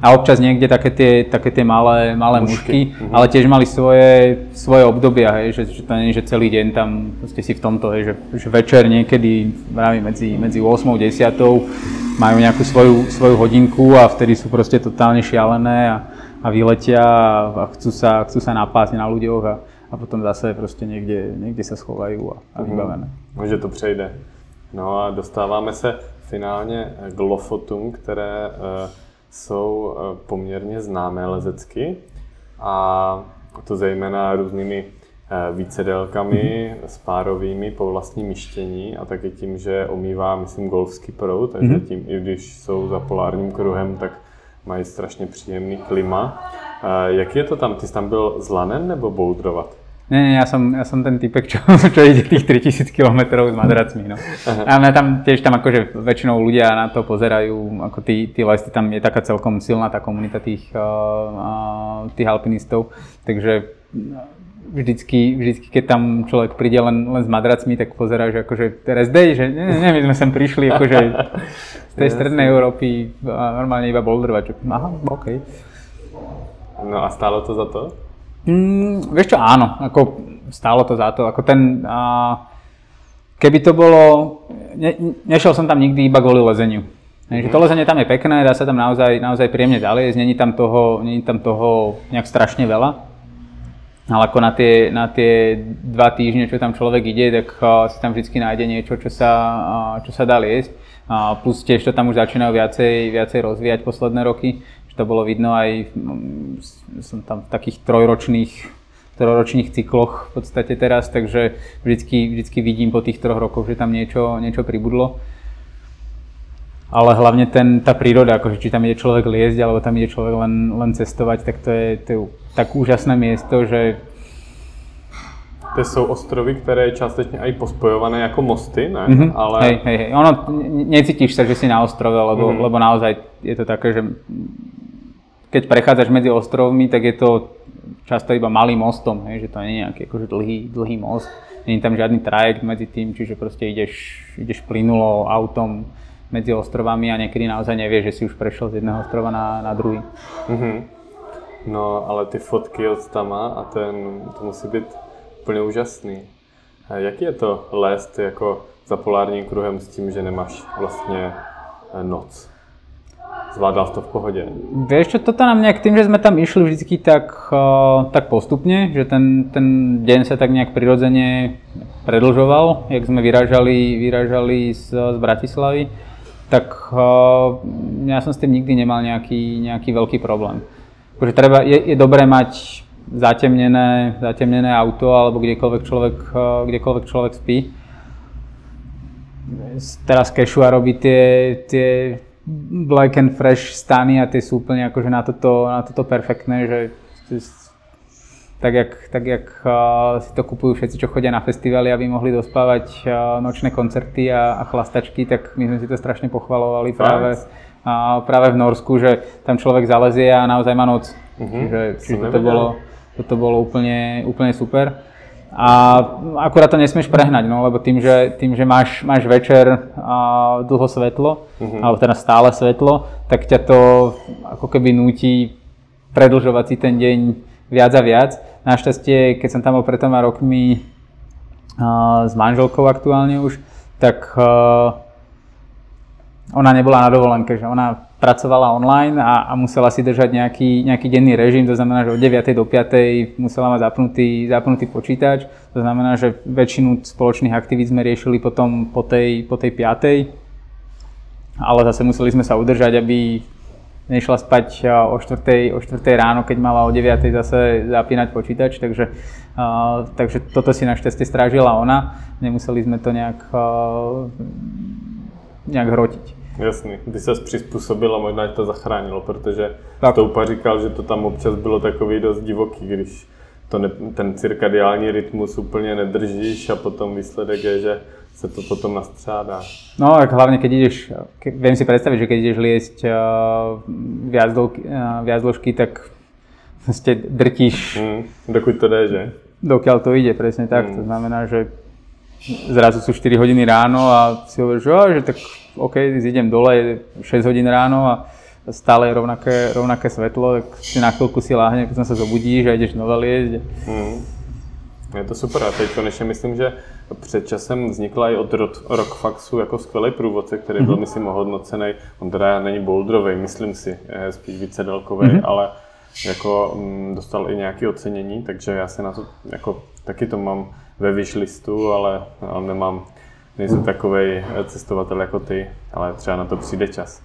A občas niekde také tie, také tie malé, malé mušky, mušky uh-huh. ale tiež mali svoje, svoje obdobia, hej, že, že to nie je, že celý deň tam proste si v tomto, hej, že, že večer niekedy, práve medzi, medzi 8 a 10 majú nejakú svoju, svoju hodinku a vtedy sú proste totálne šialené a, a vyletia a, chcú, sa, chcú sa napásť na ľuďoch a, a potom zase proste niekde, niekde sa schovajú a, a mhm. vybavené. Uh-huh. Že to přejde. No a dostáváme se finálně k lofotům, které uh, jsou eh, poměrně známé lezecky a to zejména různými eh, vícedelkami spárovými po vlastním myštění a také tím, že omývá, myslím, golfský proud, takže mm-hmm. tím, i když jsou za polárním kruhem, tak mají strašně příjemný klima. Eh, jak je to tam? Ty jsi tam byl z lanem nebo bouldrovat? Nie, nie, ja som, ja som ten typek, čo, čo ide tých 3000 km s madracmi. No. A mňa tam tiež tam akože väčšinou ľudia na to pozerajú, ako tí, tí lesy, tam je taká celkom silná tá komunita tých, uh, tých alpinistov, takže vždycky, vždycky, keď tam človek príde len, len s madracmi, tak pozerá, že akože teraz day, že nie, nie, my sme sem prišli akože z tej strednej Európy a normálne iba boulderovať. Aha, OK. No a stálo to za to? Mm, vieš čo, áno, ako stálo to za to. Ako ten, a, keby to bolo, ne, nešiel som tam nikdy iba kvôli lezeniu. Mm-hmm. Že to lezenie tam je pekné, dá sa tam naozaj, naozaj príjemne zaliesť, není tam toho, není tam toho nejak strašne veľa. Ale ako na tie, na tie dva týždne, čo tam človek ide, tak uh, si tam vždy nájde niečo, čo sa, uh, čo sa dá liesť. Uh, plus tiež to tam už začínajú viacej, viacej rozvíjať posledné roky to bolo vidno aj, mm, som tam v takých trojročných, trojročných cykloch v podstate teraz, takže vždycky, vždycky vidím po tých troch rokoch, že tam niečo, niečo pribudlo. Ale hlavne ten, tá príroda, akože či tam ide človek liezť, alebo tam ide človek len, len cestovať, tak to je, to je tak úžasné miesto, že to jsou ostrovy, které je částečně i pospojované jako mosty, ne? Mm-hmm. Ale... Hej, hej, hej. Ono, necítiš sa, že si na ostrove, lebo, mm-hmm. lebo naozaj je to také, že keď prechádzaš medzi ostrovmi, tak je to často iba malým mostom, hej, že to nie je nejaký akože dlhý, dlhý most. Není tam žiadny trajekt medzi tým, čiže proste ideš, ideš plynulo autom medzi ostrovami a niekedy naozaj nevieš, že si už prešiel z jedného ostrova na, na druhý. Mm-hmm. No, ale ty fotky od Stama a ten, to musí být úplně úžasný. A jaký je to lézt jako za polárním kruhem s tím, že nemáš vlastně eh, noc? Zvládal to v pohode? Vieš čo, toto nám nejak tým, že sme tam išli vždycky tak, uh, tak postupne, že ten, ten deň sa tak nejak prirodzene predlžoval, jak sme vyrážali, vyrážali z, z Bratislavy, tak uh, ja som s tým nikdy nemal nejaký, nejaký veľký problém. Akože treba, je, je dobré mať zatemnené, zatemnené auto alebo kdekoľvek človek, uh, kdekoľvek človek spí. Teraz Kešua robí tie, tie black and fresh stany a tie sú úplne akože na toto, na toto perfektné, že tak jak, tak jak si to kupujú všetci, čo chodia na festivaly, aby mohli dospávať nočné koncerty a, a chlastačky, tak my sme si to strašne pochvalovali práve, uh, práve v Norsku, že tam človek zalezie a naozaj má noc. Uh-huh. Čiže, čiže toto, bolo, toto bolo úplne, úplne super. A akurát to nesmieš prehnať, no, lebo tým, že, tým, že máš, máš večer a dlho svetlo, uh-huh. alebo teda stále svetlo, tak ťa to ako keby núti predlžovať si ten deň viac a viac. Našťastie, keď som tam bol pred toma rokmi uh, s manželkou aktuálne už, tak uh, ona nebola na dovolenke, že ona pracovala online a, a musela si držať nejaký, nejaký denný režim, to znamená, že od 9. do 5. musela mať zapnutý, zapnutý počítač, to znamená, že väčšinu spoločných aktivít sme riešili potom po tej, po tej 5. Ale zase museli sme sa udržať, aby nešla spať o 4. o 4. ráno, keď mala o 9. zase zapínať počítač, takže, uh, takže toto si našťastie strážila ona. Nemuseli sme to nejak, uh, nejak hrotiť. Jasný, ty se přizpůsobil a možná to zachránilo, protože tak. Stoupa říkal, že to tam občas bylo takový dost divoký, když to ne, ten cirkadiální rytmus úplně nedržíš a potom výsledek je, že sa to potom nastřádá. No, tak hlavne keď ideš, ke, viem si predstaviť, že keď ideš liesť uh, viac, dlh, uh, viac dĺžky, tak ste drtíš. Mm, dokud to jde, že? Dokiaľ to ide, presne tak. Mm. To znamená, že zrazu sú 4 hodiny ráno a si hovoríš, že, že tak OK, idem dole, 6 hodín ráno a stále rovnaké, rovnaké svetlo, tak si na chvíľku si láhne, potom sa zobudíš a ideš znova liesť. Mm. Je to super a teď konečně myslím, že před časem vznikla i od Rockfaxu jako skvělý průvodce, který byl, mm-hmm. myslím, ohodnocený. On teda není boulderový, myslím si, je spíš více délkový, mm-hmm. ale jako m, mm, dostal i nějaké ocenění, takže já se na to, jako taky to mám ve wishlistu, ale, ale nemám, nejsem takový cestovatel jako ty, ale třeba na to přijde čas.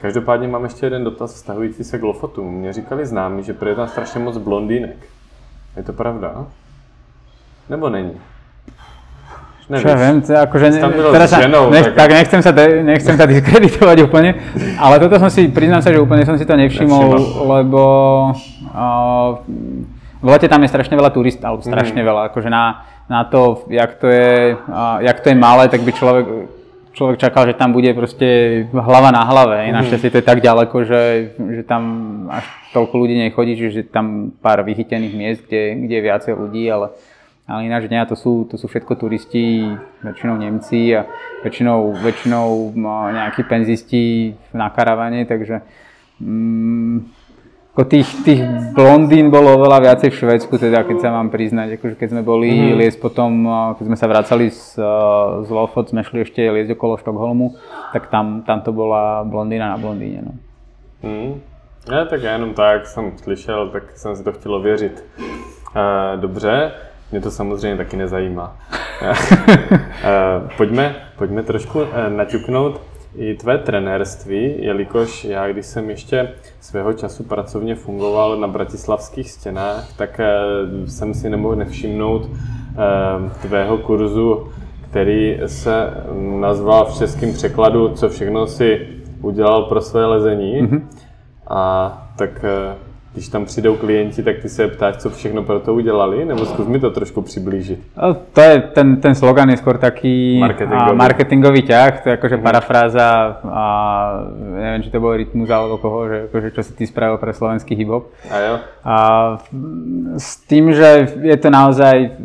Každopádně mám ještě jeden dotaz vztahující se k Lofotům. Mě říkali známi, že je tam strašně moc blondýnek. Je to pravda? Nebo není? Nevíš. Čo ja viem, akože, ne, teraz sa, ženou, nech, tak, nechcem sa, de, nechcem sa <laughs> diskreditovať úplne, ale toto som si, priznám sa, že úplne som si to nevšimol, nevšimol. lebo uh, v lete tam je strašne veľa turistov, alebo strašne mm. veľa, akože na, na to, jak to, je, uh, jak to je malé, tak by človek, človek čakal, že tam bude proste hlava na hlave. Mm. Našťastie to je tak ďaleko, že, že tam až toľko ľudí nechodí, že tam pár vychytených miest, kde, kde je viacej ľudí, ale ale ináč nie, to sú, to sú všetko turisti, väčšinou Nemci a väčšinou, väčšinou no, nejakí penzisti na karavane, takže mm, ako tých, tých blondín bolo oveľa viacej v Švedsku, teda keď sa mám priznať, akože keď sme boli mm. liesť potom, keď sme sa vracali z, z Lofot, sme šli ešte liesť okolo Štokholmu, tak tam, tam to bola blondína na blondíne. No. Mm. Ja, tak jenom tak jsem slyšel, tak jsem si to chtěl věřit. E, dobře, mě to samozřejmě taky nezajímá. <laughs> Eh, pojďme, pojďme trošku eh, naťuknout i tvé trenérství, jelikož já, když jsem ještě svého času pracovně fungoval na bratislavských stěnách, tak eh, jsem si nemohl nevšimnout tvého kurzu, který se nazval v českém překladu, co všechno si udělal pro své lezení. Mm-hmm. A tak když tam přijdou klienti, tak ty se ptáš, co všechno pro to udělali, nebo zkus mi to trošku přiblížit. To je, ten, ten slogan je skôr taký marketingový, a, marketingový ťah, to je akože parafráza a neviem, či to bol rytmus alebo koho, že akože čo si ty spravil pre slovenský hip-hop. A jo. A s tým, že je to naozaj,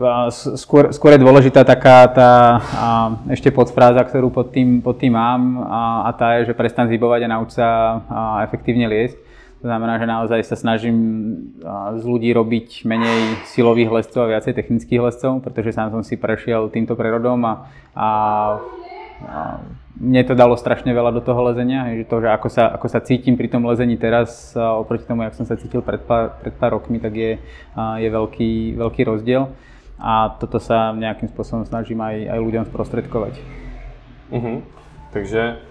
skôr, skôr je dôležitá taká tá a ešte podfráza, ktorú pod tým, pod tým mám a, a tá je, že prestan zhybovať a nauč sa a efektívne liesť. To znamená, že naozaj sa snažím z ľudí robiť menej silových lescov a viacej technických lescov, pretože sám som si prešiel týmto prerodom a, a, a mne to dalo strašne veľa do toho lezenia, že to, že ako sa, ako sa cítim pri tom lezení teraz oproti tomu, jak som sa cítil pred pár, pred pár rokmi, tak je, je veľký, veľký rozdiel a toto sa nejakým spôsobom snažím aj, aj ľuďom sprostredkovať. Uh-huh. Takže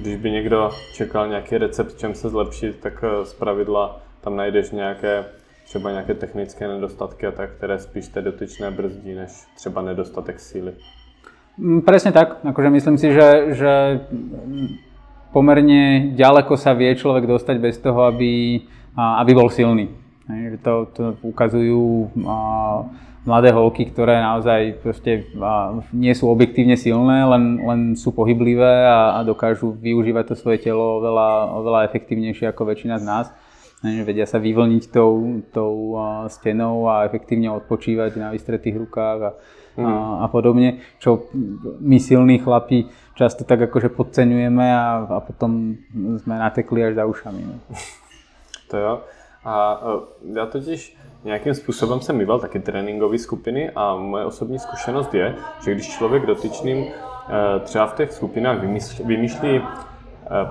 když by někdo čekal nějaký recept, čem se zlepšit, tak eh, z pravidla tam najdeš nějaké třeba nějaké technické nedostatky a tak, které spíš té dotyčné brzdí, než třeba nedostatek síly. Mm, presne tak. Akože myslím si, že, že pomerne ďaleko sa vie človek dostať bez toho, aby, aby bol silný. To, to ukazujú mladé holky, ktoré naozaj proste nie sú objektívne silné, len, len sú pohyblivé a, a dokážu využívať to svoje telo oveľa, oveľa efektívnejšie ako väčšina z nás. Vedia sa vyvlniť tou, tou a, stenou a efektívne odpočívať na vystretých rukách a, mm. a, a podobne, čo my silní chlapi často tak akože podceňujeme a, a potom sme natekli až za ušami. No. To jo. A e, já totiž nějakým způsobem jsem mýval taky tréninkové skupiny a moje osobní zkušenost je, že když člověk dotyčným e, třeba v těch skupinách vymýšlí e,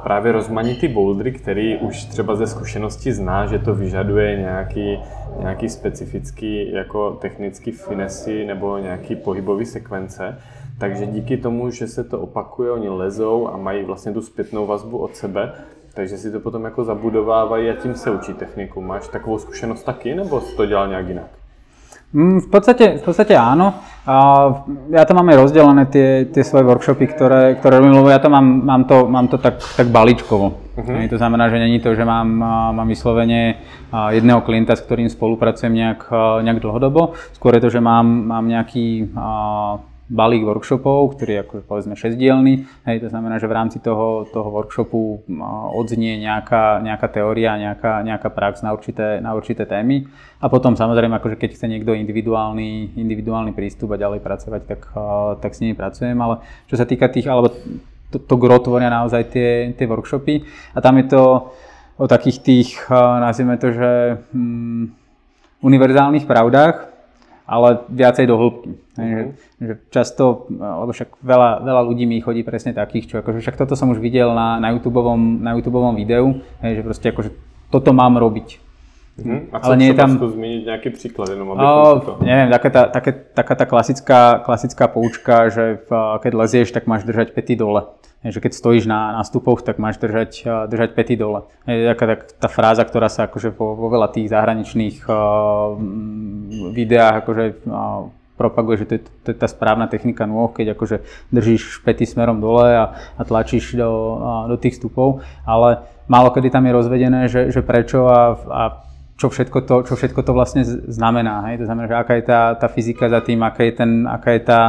právě rozmanitý bouldry, který už třeba ze zkušenosti zná, že to vyžaduje nějaký, nějaký specifický jako technický finesy nebo nějaký pohybový sekvence, takže díky tomu, že se to opakuje, oni lezou a mají vlastně tu zpětnou vazbu od sebe, takže si to potom jako zabudovávají a tím se učí techniku. Máš takovou zkušenost taky, nebo to dělal nějak jinak? Mm, v podstate, v podstate áno. Ja to mám aj rozdelené tie, tie svoje workshopy, ktoré, ktoré robím, lebo ja to mám, mám to, mám to tak, tak balíčkovo. Uh-huh. To znamená, že není to, že mám, mám vyslovene jedného klienta, s ktorým spolupracujem nejak, nejak dlhodobo. Skôr je to, že mám, mám nejaký balík workshopov, ktorý je ako povedzme šesťdielný. Hej, to znamená, že v rámci toho, toho workshopu odznie nejaká, nejaká teória, nejaká, nejaká prax na určité, na určité témy. A potom samozrejme, akože keď chce niekto individuálny, individuálny prístup a ďalej pracovať, tak, tak s nimi pracujem. Ale čo sa týka tých, alebo to, to gro tvoria naozaj tie, tie workshopy. A tam je to o takých tých, nazvime to, že hm, univerzálnych pravdách, ale viacej do hĺbky. Mm-hmm. Že, často, lebo však veľa, veľa ľudí mi chodí presne takých, čo akože však toto som už videl na, na, YouTube, na YouTube videu, že proste akože toto mám robiť. Mm-hmm. A ale nie je tam... zmeniť nejaký príklad, jenom aby o, to... Neviem, taká tá, také, taká tá klasická, klasická poučka, že v, keď lezieš, tak máš držať pety dole že keď stojíš na, na stupoch, tak máš držať, eh, držať pety dole. Je taká tak, tá fráza, ktorá sa akože vo, vo veľa tých zahraničných uh, videách akože uh, propaguje, že to je, to je tá správna technika nôh, keď akože držíš pety smerom dole a, a tlačíš do, uh, do tých stupov, ale málo kedy tam je rozvedené, že, že prečo a, a čo všetko to, čo všetko to vlastne znamená. Hej? To znamená, že aká je tá, tá fyzika za tým, aká je, ten, aká je tá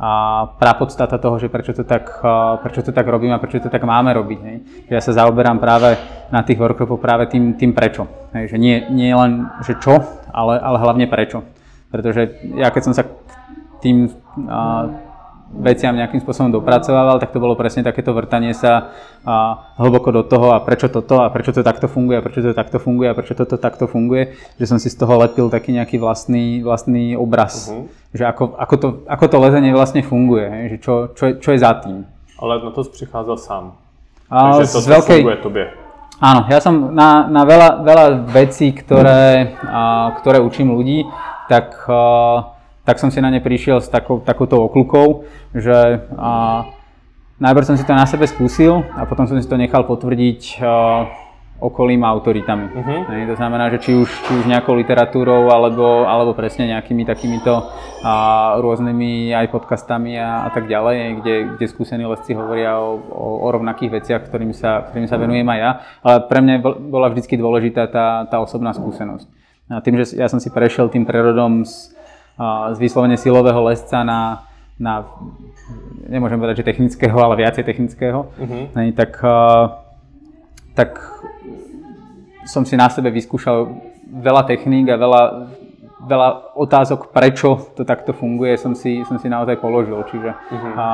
a prapodstata toho, že prečo to, tak, prečo to tak robíme a prečo to tak máme robiť. Hej? Ja sa zaoberám práve na tých workshopoch práve tým, tým prečo. Hej? Že nie, nie len, že čo, ale, ale hlavne prečo. Pretože ja keď som sa tým veciam nejakým spôsobom dopracovával, tak to bolo presne takéto vrtanie sa a, hlboko do toho a prečo toto a prečo to takto funguje a prečo to takto funguje a prečo toto takto funguje, že som si z toho lepil taký nejaký vlastný, vlastný obraz, uh-huh. že ako, ako, to, ako to lezenie vlastne funguje, hej, že čo, čo, je, čo je za tým. Ale na to prichádzal sám. A, Takže to veľkej... funguje tobie. Áno, ja som na, na veľa, veľa vecí, ktoré, a, ktoré učím ľudí, tak a, tak som si na ne prišiel s takou, takouto oklukou, že a, najprv som si to na sebe skúsil a potom som si to nechal potvrdiť a, okolím autoritami. Uh-huh. to znamená, že či už, či už nejakou literatúrou alebo, alebo presne nejakými takýmito a, rôznymi aj podcastami a, a tak ďalej, kde, kde skúsení lesci hovoria o, o, o rovnakých veciach, ktorým sa, ktorým sa venujem aj ja. Ale pre mňa bola vždy dôležitá tá, tá osobná skúsenosť. A tým, že ja som si prešiel tým prerodom z z vyslovene silového lesca na, na nemôžem povedať, že technického, ale viacej technického, uh-huh. tak, tak som si na sebe vyskúšal veľa techník a veľa, veľa otázok, prečo to takto funguje, som si, som si naozaj položil. Čiže uh-huh. a,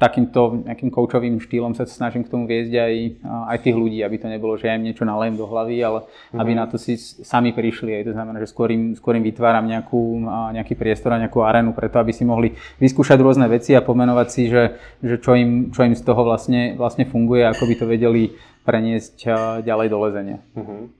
takýmto nejakým koučovým štýlom sa snažím k tomu viesť aj, aj tých ľudí, aby to nebolo, že ja im niečo nalejem do hlavy, ale uh-huh. aby na to si sami prišli. Aj to znamená, že skôr im, skôr im vytváram nejakú, nejaký priestor a nejakú arénu preto, aby si mohli vyskúšať rôzne veci a pomenovať si, že, že čo, im, čo im z toho vlastne, vlastne funguje, ako by to vedeli preniesť ďalej do lezenia. Uh-huh.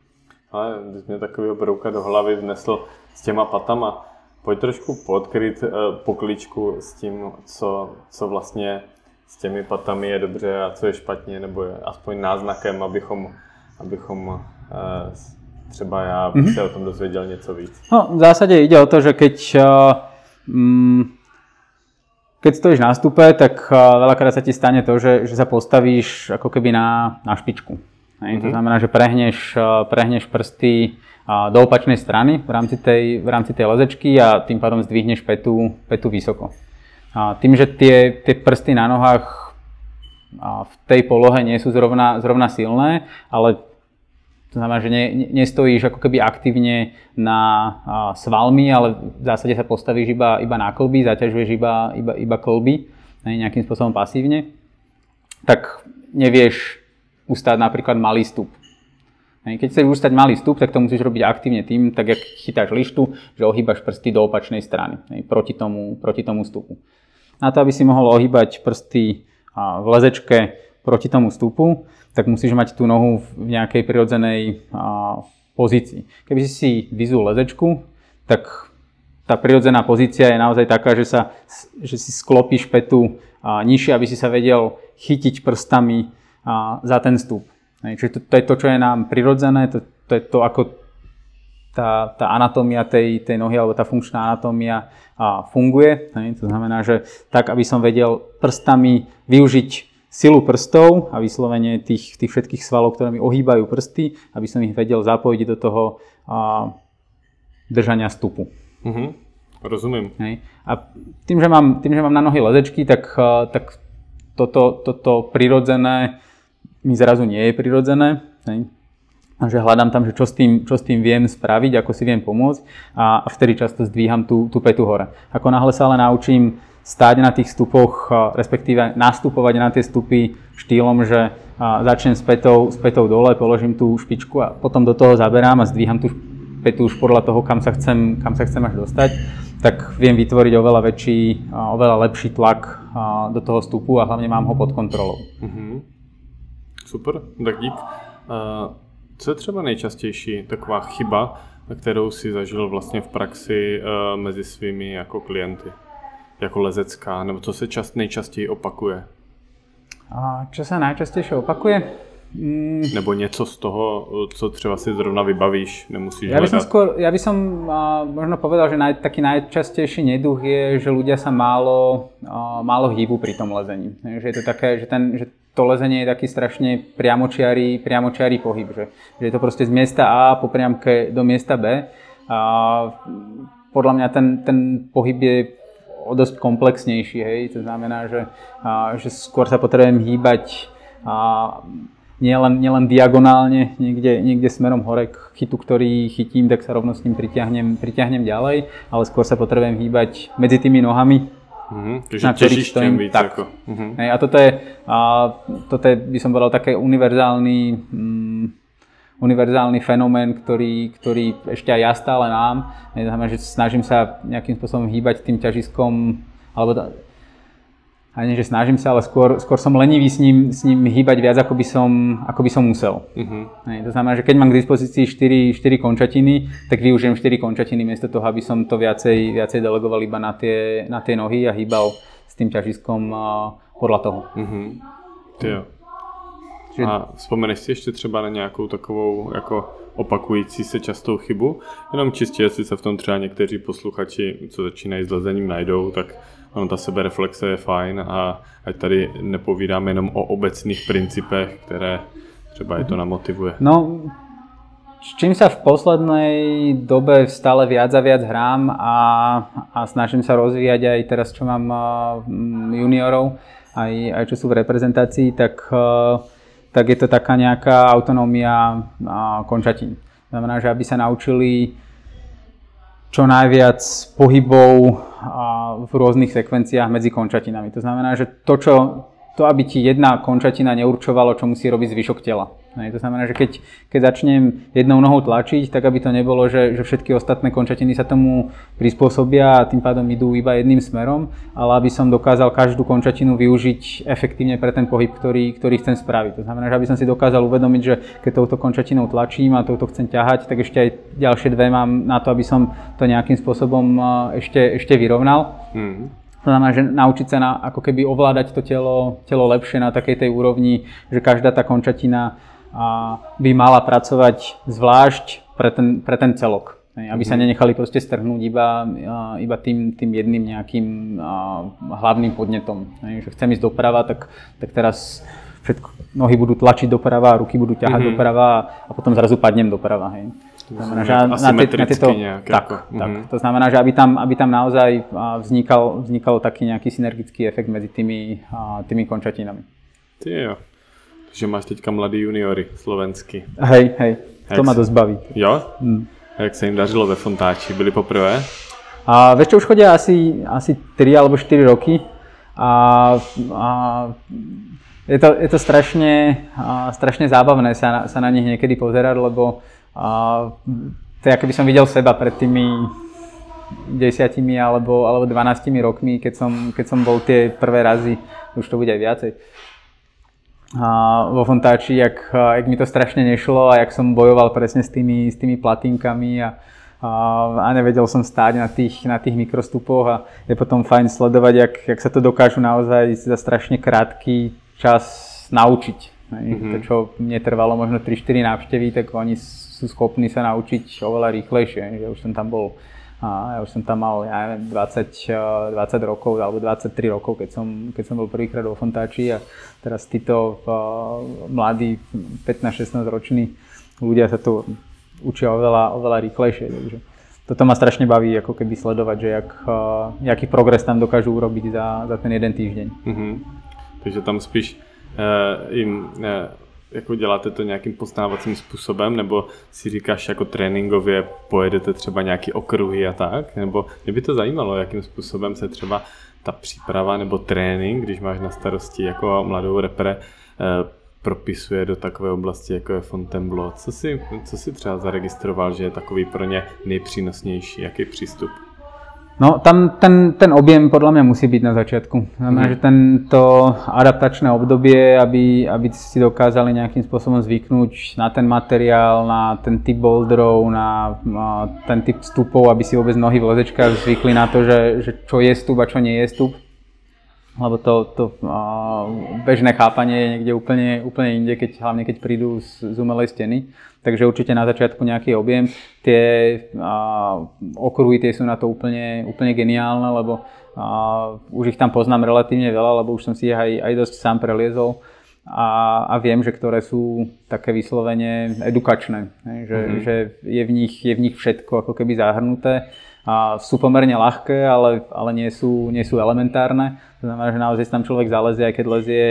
Ale když mě takového brouka do hlavy vnesl s těma patama, pojď trošku podkryt uh, pokličku s tím, co, co vlastně s těmi patami je dobře a co je špatně, nebo je aspoň náznakem, abychom, abychom uh, třeba já mm-hmm. se o tom dozvěděl něco víc. No, v zásade ide o to, že keď, uh, keď stojíš na stupe, tak veľakrát sa ti stane to, že, že sa postavíš ako keby na, na špičku. Hej, mm-hmm. To mhm. znamená, že prehneš, prehneš prsty do opačnej strany v rámci tej, v rámci tej lezečky a tým pádom zdvihneš petu, petu vysoko. A tým, že tie, tie prsty na nohách v tej polohe nie sú zrovna, zrovna silné, ale to znamená, že ne, nestojíš ako keby aktívne na svalmi, ale v zásade sa postavíš iba, iba na klby, zaťažuješ iba, iba, iba klby nejakým spôsobom pasívne, tak nevieš ustať napríklad malý stup. Keď chceš ustať malý stup, tak to musíš robiť aktívne tým, tak jak chytáš lištu, že ohýbaš prsty do opačnej strany, proti tomu, proti tomu stupu. Na to, aby si mohol ohýbať prsty v lezečke proti tomu stupu, tak musíš mať tú nohu v nejakej prirodzenej pozícii. Keby si si vyzul lezečku, tak tá prirodzená pozícia je naozaj taká, že, sa, že si sklopíš petu nižšie, aby si sa vedel chytiť prstami za ten stup. Čiže to, to je to, čo je nám prirodzené, to, to je to, ako tá, tá anatómia tej, tej nohy alebo tá funkčná anatómia a funguje. Hej. To znamená, že tak, aby som vedel prstami využiť silu prstov a vyslovene tých, tých všetkých svalov, ktoré mi ohýbajú prsty, aby som ich vedel zapojiť do toho a, držania stupu. Uh-huh. Rozumiem. Hej. A tým že, mám, tým, že mám na nohy lezečky, tak, tak toto, toto prirodzené mi zrazu nie je prirodzené. Hej. A že hľadám tam, že čo s, tým, čo s tým viem spraviť, ako si viem pomôcť a, vtedy často zdvíham tú, tú petu hore. Ako náhle sa ale naučím stáť na tých stupoch, respektíve nastupovať na tie stupy štýlom, že začnem s petou, s petou dole, položím tú špičku a potom do toho zaberám a zdvíham tú petu už podľa toho, kam sa chcem, kam sa chcem až dostať, tak viem vytvoriť oveľa väčší, oveľa lepší tlak do toho stupu a hlavne mám ho pod kontrolou. Mm-hmm. Super, tak dík. Co je třeba nejčastější taková chyba, kterou si zažil vlastně v praxi e, mezi svými jako klienty? Jako lezecká, nebo co se čas, nejčastěji opakuje? A čo sa najčastejšie opakuje? Mm. Nebo něco z toho, co třeba si zrovna vybavíš, nemusíš ja by som skôr, ja by som uh, možno povedal, že naj, taký najčastejší neduch je, že ľudia sa málo, uh, málo hýbu pri tom lezení. Že je to také, že, ten, že to lezenie je taký strašne priamočiarý, priamočiarý pohyb, že, že je to proste z miesta A po priamke do miesta B. A podľa mňa ten, ten pohyb je o dosť komplexnejší, hej, to znamená, že, a, že skôr sa potrebujem hýbať a, nielen, nielen diagonálne, niekde, niekde smerom hore k chytu, ktorý chytím, tak sa rovno s ním pritiahnem, pritiahnem ďalej, ale skôr sa potrebujem hýbať medzi tými nohami, Uh-huh. Čiže na ktorých stojím víc tak. Ako. Uh-huh. Hej, a toto je, a, toto je, by som povedal, také univerzálny, mm, univerzálny fenomén, ktorý, ktorý ešte aj ja stále mám. Znamená, že snažím sa nejakým spôsobom hýbať tým ťažiskom, alebo ani že snažím sa, ale skôr, skôr som lenivý s ním, s ním hýbať viac, ako by som, ako by som musel. Uh-huh. Hej, to znamená, že keď mám k dispozícii 4, 4 končatiny, tak využijem 4 končatiny miesto toho, aby som to viacej, viacej delegoval iba na tie, na tie nohy a hýbal s tým ťažiskom podľa toho. Uh-huh. Jo. Že... A vzpomeneš si ještě třeba na nějakou takovou jako opakující se častou chybu? Jenom čistě, jestli se v tom třeba někteří posluchači, co začínají s lezením, najdou, tak ono ta sebereflexe je fajn a ať tady nepovídáme jenom o obecných principech, které třeba je to namotivuje. No, s čím sa v poslednej dobe stále viac a viac hrám a, a snažím sa rozvíjať aj teraz, čo mám juniorov, aj, aj čo sú v reprezentácii, tak, tak je to taká nejaká autonómia končatín. Znamená, že aby sa naučili čo najviac pohybov v rôznych sekvenciách medzi končatinami. To znamená, že to, čo, to aby ti jedna končatina neurčovalo, čo musí robiť zvyšok tela. Hej, to znamená, že keď, keď začnem jednou nohou tlačiť, tak aby to nebolo, že, že všetky ostatné končatiny sa tomu prispôsobia a tým pádom idú iba jedným smerom, ale aby som dokázal každú končatinu využiť efektívne pre ten pohyb, ktorý, ktorý chcem spraviť. To znamená, že aby som si dokázal uvedomiť, že keď touto končatinou tlačím a touto chcem ťahať, tak ešte aj ďalšie dve mám na to, aby som to nejakým spôsobom ešte, ešte vyrovnal. Mm. To znamená, že naučiť sa na, ako keby ovládať to telo, telo lepšie na takej tej úrovni, že každá tá končatina by mala pracovať zvlášť pre ten, pre ten celok. Aby sa mhm. nenechali proste strhnúť iba, iba tým, tým jedným nejakým hlavným podnetom. Že chcem ísť doprava, tak, tak teraz všetko, nohy budú tlačiť doprava, ruky budú ťahať mm-hmm. doprava a potom zrazu padnem doprava. Hej. To znamená, že na, tieto, nejak, tak. Uh-huh. To znamená, že aby tam, aby tam naozaj vznikal, vznikal taký nejaký synergický efekt medzi tými, tými končatinami. Ty Takže máš teďka mladý juniory slovenský. Hej, hej. To ma dosť baví. Jo? Hmm. Jak sa im dařilo ve Fontáči? Byli poprvé? A vieš čo, už chodia asi, asi 3 alebo 4 roky. A, a je to, je to strašne, a, strašne zábavné sa na, sa na nich niekedy pozerať, lebo a, to je ako by som videl seba pred tými desiatimi alebo, alebo 12 rokmi, keď som, keď som bol tie prvé razy, už to bude aj viacej, vo Fontáči, jak, jak mi to strašne nešlo a jak som bojoval presne s tými, s tými platinkami a, a, a nevedel som stáť na tých, na tých mikrostupoch a je potom fajn sledovať, jak, jak sa to dokážu naozaj za strašne krátky čas naučiť. Mm-hmm. To, čo mne trvalo možno 3-4 návštevy, tak oni sú schopní sa naučiť oveľa rýchlejšie. Že už som tam bol a ja už som tam mal, ja neviem, 20, 20 rokov alebo 23 rokov, keď som, keď som bol prvýkrát vo Fontáči a teraz títo uh, mladí 15-16 roční ľudia sa tu učia oveľa, oveľa rýchlejšie. Takže toto ma strašne baví ako keby sledovať, že jak, uh, jaký progres tam dokážu urobiť za, za ten jeden týždeň. Mm-hmm. Takže tam spíš uh, im uh, jako děláte to nějakým poznávacím způsobem, nebo si říkáš jako tréninkově pojedete třeba nějaký okruhy a tak, nebo mě by to zajímalo, jakým způsobem se třeba ta příprava nebo trénink, když máš na starosti jako mladou repre, eh, propisuje do takové oblasti, jako je Fontainebleau. Co si, co si třeba zaregistroval, že je takový pro ně nejpřínosnější? Jaký přístup? No tam ten, ten objem podľa mňa musí byť na začiatku. Znamená, mm. že tento adaptačné obdobie, aby, aby si dokázali nejakým spôsobom zvyknúť na ten materiál, na ten typ boulderov, na, na ten typ vstupov, aby si vôbec nohy v lezečkách zvykli na to, že, že čo je stup a čo nie je stup lebo to, to uh, bežné chápanie je niekde úplne, úplne inde, keď, hlavne keď prídu z, z umelej steny. Takže určite na začiatku nejaký objem. Tie uh, okruhy tie sú na to úplne, úplne geniálne, lebo uh, už ich tam poznám relatívne veľa, lebo už som si ich aj, aj dosť sám preliezol a, a viem, že ktoré sú také vyslovene edukačné. Že, mm-hmm. že je, v nich, je v nich všetko ako keby zahrnuté a sú pomerne ľahké, ale, ale nie, sú, nie sú elementárne. To znamená, že naozaj tam človek zalezie, aj keď lezie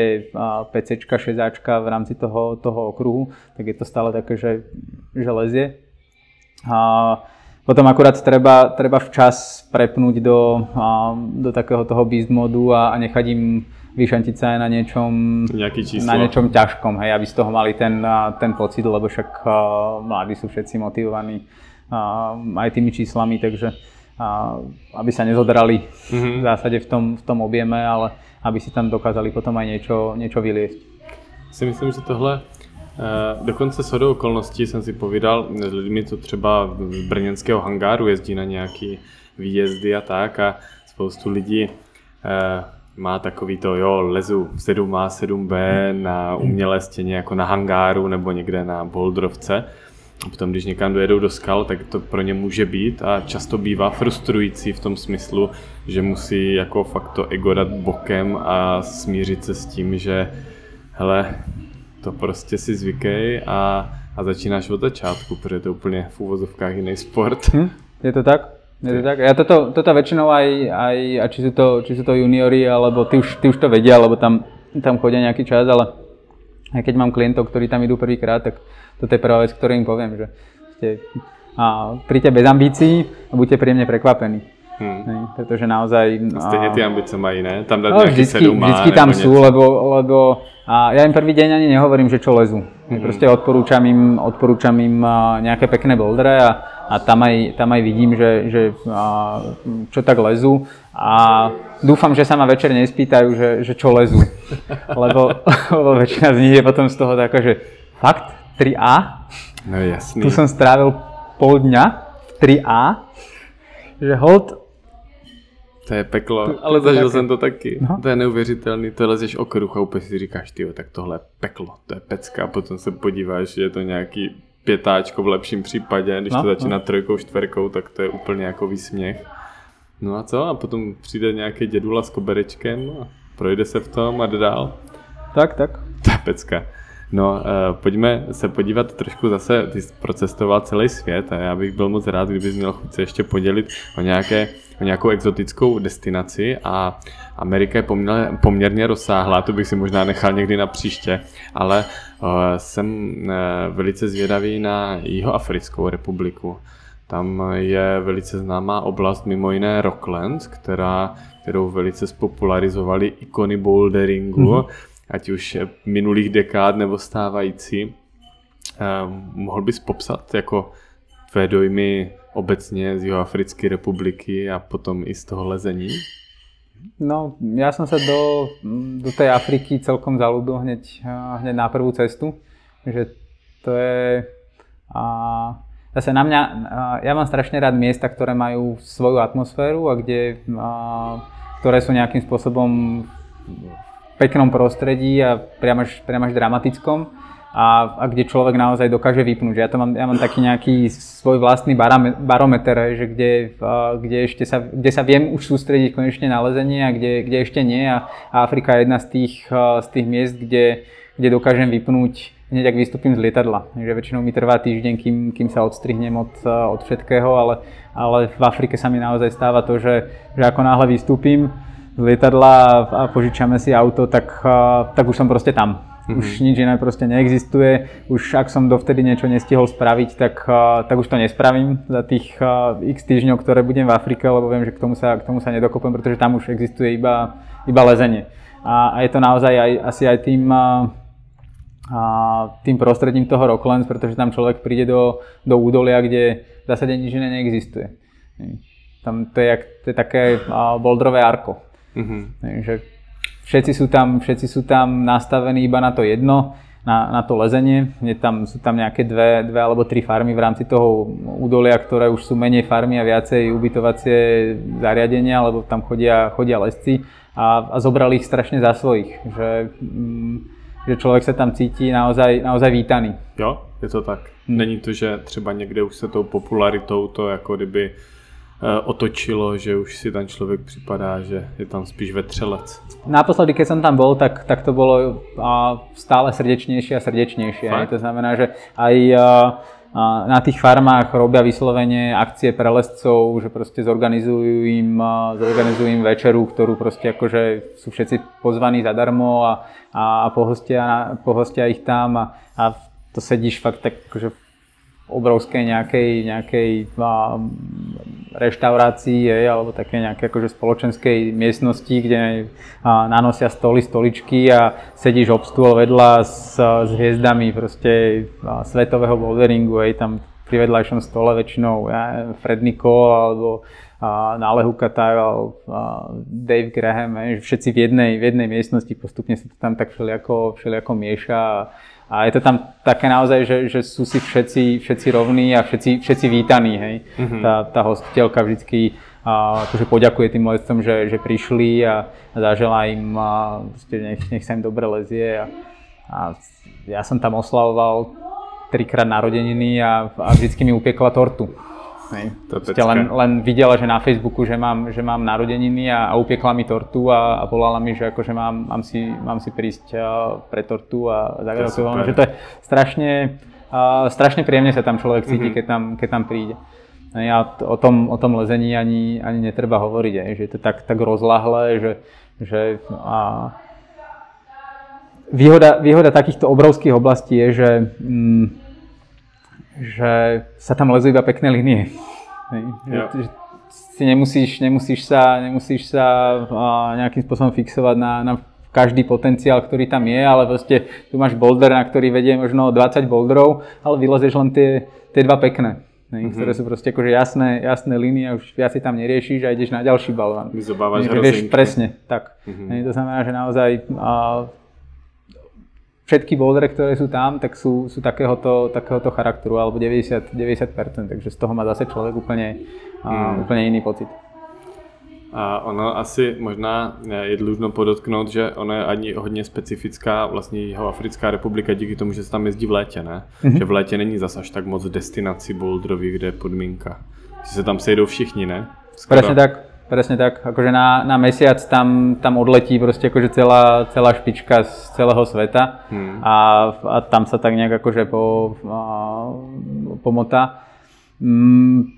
PC, 6 v rámci toho, toho okruhu, tak je to stále také, že, že lezie. A potom akurát treba, treba včas prepnúť do, do takého toho beast modu a, a nechať im vyšantiť sa aj na niečom, na niečom ťažkom, hej, aby z toho mali ten, ten pocit, lebo však mladí sú všetci motivovaní aj tými číslami, takže aby sa nezodrali mm-hmm. v zásade v tom, v tom objeme, ale aby si tam dokázali potom aj niečo, niečo vyliesť. Si myslím, že tohle eh, Dokonce s hodou okolností jsem si povídal s lidmi, co třeba z brněnského hangáru jezdí na nějaký výjezdy a tak a spoustu lidí eh, má takový to, jo, lezu 7A, 7B na umělé stěně jako na hangáru nebo někde na boldrovce a potom, když někam dojedou do skal, tak to pro ně může být a často bývá frustrující v tom smyslu, že musí jako fakt to ego dát bokem a smířit se s tím, že hele, to prostě si zvykej a, a začínáš od začátku, protože to je úplně v úvozovkách jiný sport. Hm, je to tak? Je to tak? Ja toto, toto väčšinou aj, aj a či sú, to, či sú to juniori, alebo ty už, ty už to vedia, alebo tam, tam chodia nejaký čas, ale aj keď mám klientov, ktorí tam idú prvýkrát, tak toto je prvá vec, ktorú im poviem, že ste, a, príďte bez ambícií a buďte príjemne prekvapení. Hmm. Ne, pretože naozaj... Stejne tie ambície mají, ne? Tam dať no, nejaký vždycky, sedumá, vždycky tam sú, lebo, lebo a ja im prvý deň ani nehovorím, že čo lezu. Hmm. Proste odporúčam im, odporúčam im nejaké pekné bouldere a, a tam, aj, tam aj vidím, že, že a, čo tak lezu a dúfam, že sa ma večer nespýtajú, že, že čo lezu. <laughs> lebo, lebo väčšina z nich je potom z toho taká, že fakt? 3A. No jasný. Tu som strávil pol dňa v 3A, že hold... To je peklo, ale zažil jsem to taky. No. To je neuvěřitelný, to lezeš okruh a úplně si říkáš, ty tak tohle je peklo, to je pecka a potom se podíváš, že je to nějaký pětáčko v lepším případě, když no, to začíná no. trojkou, čtverkou, tak to je úplně jako výsměch. No a co? A potom přijde nějaký dědula s koberečkem a projde se v tom a jde dál. Tak, tak. To je pecka. No, eh, pojďme se podívat trošku zase, ty procestoval celý svět a já bych byl moc rád, kdybys měl chuť se ještě podělit o, nějaké, o nějakou exotickou destinaci a Amerika je poměrně, poměrně rozsáhlá, to bych si možná nechal někdy na příště, ale uh, jsem uh, velice zvědavý na Jihoafrickou republiku. Tam je velice známá oblast, mimo jiné Rockland, která, kterou velice spopularizovali ikony boulderingu, mm-hmm. Ať už minulých dekád nebo stávající. Um, mohl bys popsat jako tvé dojmy obecně z Jihoafrické republiky a potom i z toho lezení? No, ja som sa do, do tej Afriky celkom zalúbil hneď, hneď na prvú cestu, že to je a, zase na mňa, ja mám strašne rád miesta, ktoré majú svoju atmosféru a kde, a, ktoré sú nejakým spôsobom peknom prostredí a priam až, priam až dramatickom a, a kde človek naozaj dokáže vypnúť. Ja, to mám, ja mám taký nejaký svoj vlastný barometer, že kde, kde, ešte sa, kde sa viem už sústrediť konečne na lezenie a kde, kde ešte nie. A, Afrika je jedna z tých, a, z tých miest, kde, kde dokážem vypnúť hneď ak vystúpim z lietadla. Takže väčšinou mi trvá týždeň, kým, kým sa odstrihnem od, od všetkého, ale, ale v Afrike sa mi naozaj stáva to, že, že ako náhle vystúpim lietadla a požičame si auto, tak, tak už som proste tam. Mm-hmm. Už nič iné proste neexistuje. Už ak som dovtedy niečo nestihol spraviť, tak, tak už to nespravím za tých x týždňov, ktoré budem v Afrike, lebo viem, že k tomu sa, k tomu sa nedokopem, pretože tam už existuje iba, iba lezenie. A, a je to naozaj aj, asi aj tým, a tým prostredím toho Rocklands, pretože tam človek príde do, do údolia, kde v zásade nič iné neexistuje. Tam to je, jak, to je také boldrové arko. Mm-hmm. Takže všetci sú, tam, všetci sú tam nastavení iba na to jedno, na, na to lezenie. Je tam, sú tam nejaké dve, dve alebo tri farmy v rámci toho údolia, ktoré už sú menej farmy a viacej ubytovacie zariadenia, lebo tam chodia, chodia lesci a, a zobrali ich strašne za svojich. Že, mm, že člověk se tam cítí naozaj, naozaj vítaný. Jo, je to tak. Hmm. Není to, že třeba někde už se tou popularitou to jako kdyby otočilo, že už si ten člověk připadá, že je tam spíš vetřelec. Naposledy, keď som tam bol, tak, tak to bolo stále srdečnejšie a srdečnejšie. To znamená, že aj na tých farmách robia vyslovene akcie pre lescov, že proste zorganizujú im, zorganizujú im večeru, ktorú proste akože sú všetci pozvaní zadarmo a, a pohostia, pohostia ich tam a, a to sedíš fakt tak akože obrovskej nejakej, nejakej a, reštaurácii je, alebo také nejaké akože spoločenskej miestnosti, kde nanosia stoly, stoličky a sedíš ob stôl vedľa s, s hviezdami proste svetového boulderingu, je tam pri vedľajšom stole väčšinou ja, Fred Nicole alebo a, Nále Hukata a Dave Graham, je, všetci v jednej, v jednej miestnosti, postupne sa to tam tak všelijako, všelijako mieša a, je to tam také naozaj, že, že sú si všetci, všetci rovní a všetci, všetci vítaní, hej. Mm-hmm. Tá, tá hostiteľka vždycky a, akože poďakuje tým lescom, že, že prišli a, a zaželá im, a, nech, nech sa im dobre lezie. A, a ja som tam oslavoval trikrát narodeniny a, a vždycky mi upiekla tortu. Hej. len, len videla, že na Facebooku, že mám, že mám narodeniny a, a upiekla mi tortu a, a volala mi, že akože mám, mám, si, mám si prísť pre tortu a zagratulovala. Že to je strašne, uh, strašne príjemne sa tam človek cíti, mm-hmm. keď, tam, keď tam príde. Ja o tom, o tom lezení ani, ani netreba hovoriť, aj, že je to tak, tak rozlahlé, že, že a, výhoda, výhoda takýchto obrovských oblastí je, že mm, že sa tam lezú iba pekné linie. Ja. Že, že si nemusíš, nemusíš sa, nemusíš sa nejakým spôsobom fixovať na, na každý potenciál, ktorý tam je, ale proste tu máš boulder, na ktorý vedie možno 20 boulderov, ale vylezeš len tie, tie dva pekné. Ne, mm-hmm. ktoré sú proste akože jasné, jasné línie a už viac si tam neriešiš a ideš na ďalší balván. Zobávaš Vieš presne, tak. Mm-hmm. Ne, to znamená, že naozaj a, všetky bouldery, ktoré sú tam, tak sú, sú takéhoto, takéhoto charakteru, alebo 90, 90%, takže z toho má zase človek úplne, hmm. úplne iný pocit. A ono asi možná je dlužno podotknout, že ono je ani hodně specifická vlastně jeho Africká republika díky tomu, že se tam jezdí v létě, ne? Mm-hmm. Že v létě není zas až tak moc destinací boulderových, kde je podmínka. Že se tam sejdou všichni, ne? Skoro. Presne tak. Presne tak. Akože na, na mesiac tam, tam odletí proste akože celá, celá špička z celého sveta hmm. a, a tam sa tak nejak akože po, a, pomotá. Mm,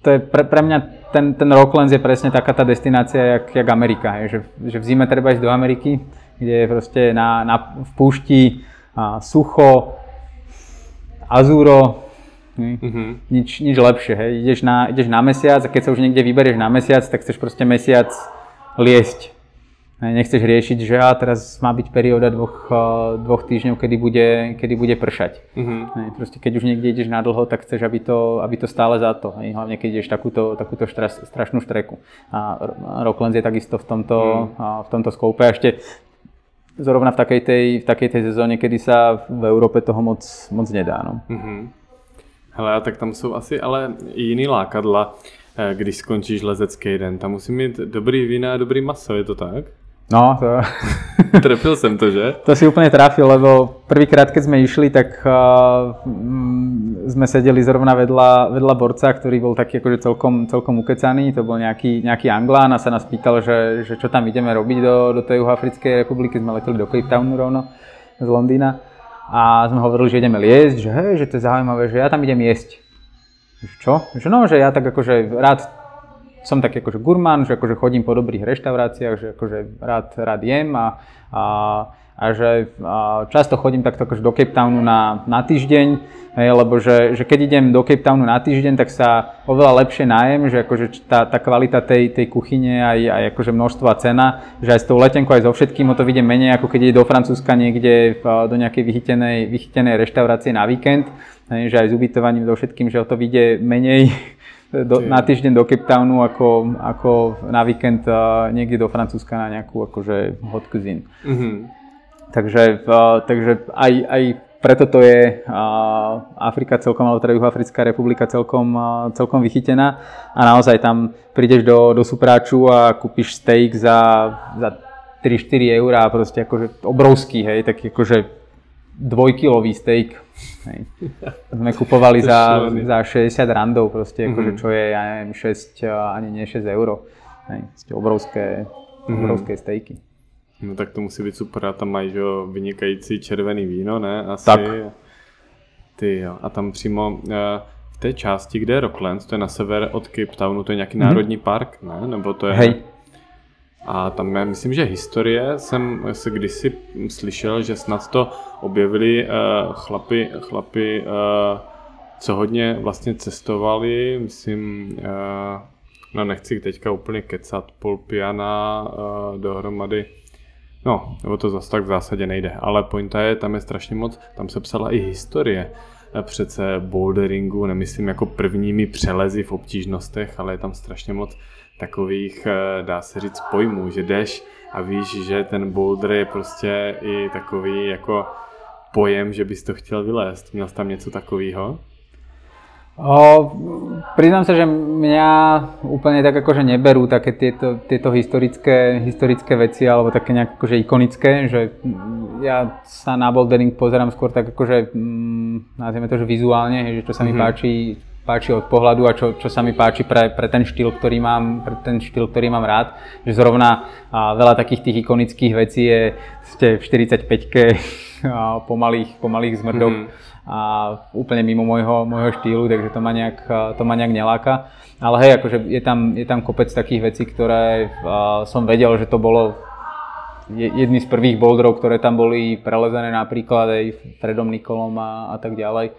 to je pre, pre mňa ten, ten Rocklands je presne taká tá destinácia, jak, jak Amerika. Je, že, že v zime treba ísť do Ameriky, kde je proste na, na, v púšti a, sucho, azúro, mm-hmm. nič, nič lepšie. Hej. Ideš, na, ideš na mesiac a keď sa už niekde vyberieš na mesiac, tak chceš proste mesiac liesť Nechceš riešiť, že a teraz má byť perióda dvoch, dvoch týždňov, kedy bude, kedy bude pršať. Uh-huh. Proste keď už niekde ideš na dlho, tak chceš, aby to, aby to stále za to. Hlavne keď ideš takúto, takúto štras, strašnú štreku. A Rocklands je takisto v tomto, uh-huh. v tomto skoupe. A ešte zrovna v takej tej, v takej tej sezóne, kedy sa v Európe toho moc, moc nedá. No. Uh-huh. Hele, tak tam jsou asi ale i jiný lákadla, eh, když skončíš lezecký den. Tam musí mít dobrý vína a dobrý maso, je to tak? No, to... <laughs> Trefil som to, že? To si úplne trafil, lebo prvýkrát, keď sme išli, tak uh, sme sedeli zrovna vedľa, vedľa borca, ktorý bol taký akože celkom, celkom ukecaný. To bol nejaký, nejaký Anglán a sa nás pýtal, že, že čo tam ideme robiť do, do tej Juhoafrickej republiky. Sme leteli do Cape Townu rovno z Londýna. A sme hovorili, že ideme liesť, že hej, že to je zaujímavé, že ja tam idem jesť. Čo? Že no, že ja tak akože rád som taký akože gurmán, že akože chodím po dobrých reštauráciách, že akože rád, rád jem a, a, a že často chodím takto akože do Cape Townu na, na týždeň, hej, lebo že, že keď idem do Cape Townu na týždeň, tak sa oveľa lepšie nájem, že akože tá, tá kvalita tej, tej kuchyne aj, aj akože množstvo a cena, že aj s tou letenkou, aj so všetkým o to vidie menej, ako keď ide do Francúzska niekde do nejakej vychytenej, vychytenej reštaurácie na víkend, hej, že aj s ubytovaním, so všetkým, že o to vidie menej <laughs> do, na týždeň do Cape Townu ako, ako na víkend uh, niekde do Francúzska na nejakú akože hot cuisine. Mm-hmm. Takže, takže aj, aj preto to je Afrika celkom, alebo teda Juhoafrická republika celkom, celkom vychytená a naozaj tam prídeš do, do supráču a kúpiš steak za, za 3-4 eur a proste akože obrovský, hej, taký akože dvojkilový steak. Hej. Sme kupovali za, za 60 randov proste, mm-hmm. akože čo je, ja neviem, 6, ani nie 6 eur. Hej, obrovské, mm-hmm. obrovské stejky. No tak to musí být super a tam mají že, vynikající červený víno, ne? Asi. Tak. Ty jo. A tam přímo eh, v té části, kde je Rocklands, to je na sever od Cape Townu, to je nějaký mm-hmm. národní park, ne? Nebo to je... Hej. A tam já myslím, že historie jsem se kdysi slyšel, že snad to objevili uh, chlapi, chlapi uh, co hodně vlastně cestovali, myslím, uh, no nechci teďka úplně kecat, Paul Piana uh, dohromady, no, nebo to zase tak v zásadě nejde, ale pointa je, tam je strašně moc, tam se psala i historie přece boulderingu, nemyslím jako prvními přelezy v obtížnostech, ale je tam strašně moc takových, eh, dá se říct, pojmů, že jdeš a víš, že ten boulder je prostě i takový jako pojem, že bys to chtěl vylézt. Měl jsi tam něco takového? O, priznám sa, že mňa úplne tak akože neberú také tieto, tieto historické, historické veci alebo také nejak akože ikonické, že ja sa na bouldering pozerám skôr tak akože, mm, nazvime to, že vizuálne, že čo sa mi mm-hmm. páči páči od pohľadu a čo, čo sa mi páči pre, pre, ten štýl, ktorý mám, pre ten štýl, ktorý mám rád. Že zrovna a veľa takých tých ikonických vecí je ste v 45-ke <laughs> pomalých, pomalých zmrdoch mm-hmm. A úplne mimo môjho, môjho štýlu, takže to ma nejak, to ma nejak neláka. Ale hej, akože je tam, je tam kopec takých vecí, ktoré uh, som vedel, že to bolo jedný z prvých boulderov, ktoré tam boli prelezené napríklad aj Fredom Nikolom a, a tak ďalej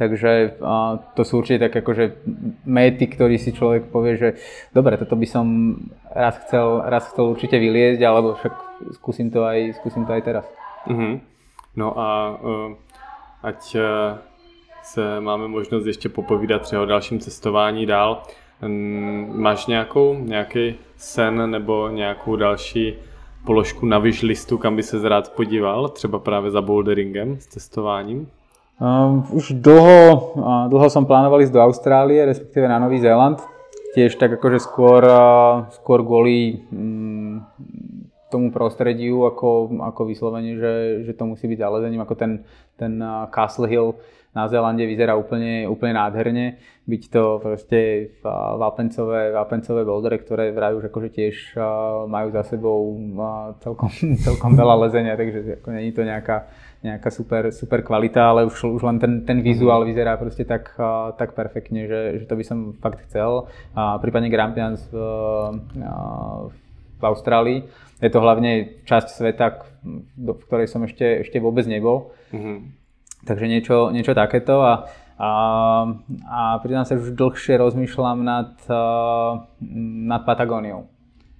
Takže a, to sú určite tak akože méty, ktorý si človek povie, že dobre, toto by som raz chcel, raz chcel určite vyliezť, alebo však skúsim to aj, skúsim to aj teraz. Mm-hmm. No a uh, ať uh, se máme možnost ještě popovídat třeba o dalším cestování dál, máš nějakou, nějaký sen nebo nějakou další položku na listu, kam by se rád podíval, třeba právě za boulderingem, s testováním? Um, už dlho, dlho som plánoval ísť do Austrálie, respektíve na Nový Zéland. Tiež tak akože skôr, uh, skôr kvôli um, tomu prostrediu, ako, ako vyslovene, že, že to musí byť zalezením, ako ten, ten uh, Castle Hill na Zélande vyzerá úplne, úplne nádherne. Byť to proste vápencové, vápencové bouldere, ktoré vrajú, že akože tiež majú za sebou celkom, <laughs> celkom veľa lezenia, takže ako není to nejaká, nejaká super, super kvalita, ale už, už len ten, ten vizuál vyzerá proste tak, tak perfektne, že, že to by som fakt chcel. A prípadne Grampians v, v Austrálii. Je to hlavne časť sveta, v ktorej som ešte, ešte vôbec nebol. Mm-hmm. Takže niečo, niečo takéto a, a, a priznám sa, že už dlhšie rozmýšľam nad, nad Patagóniou.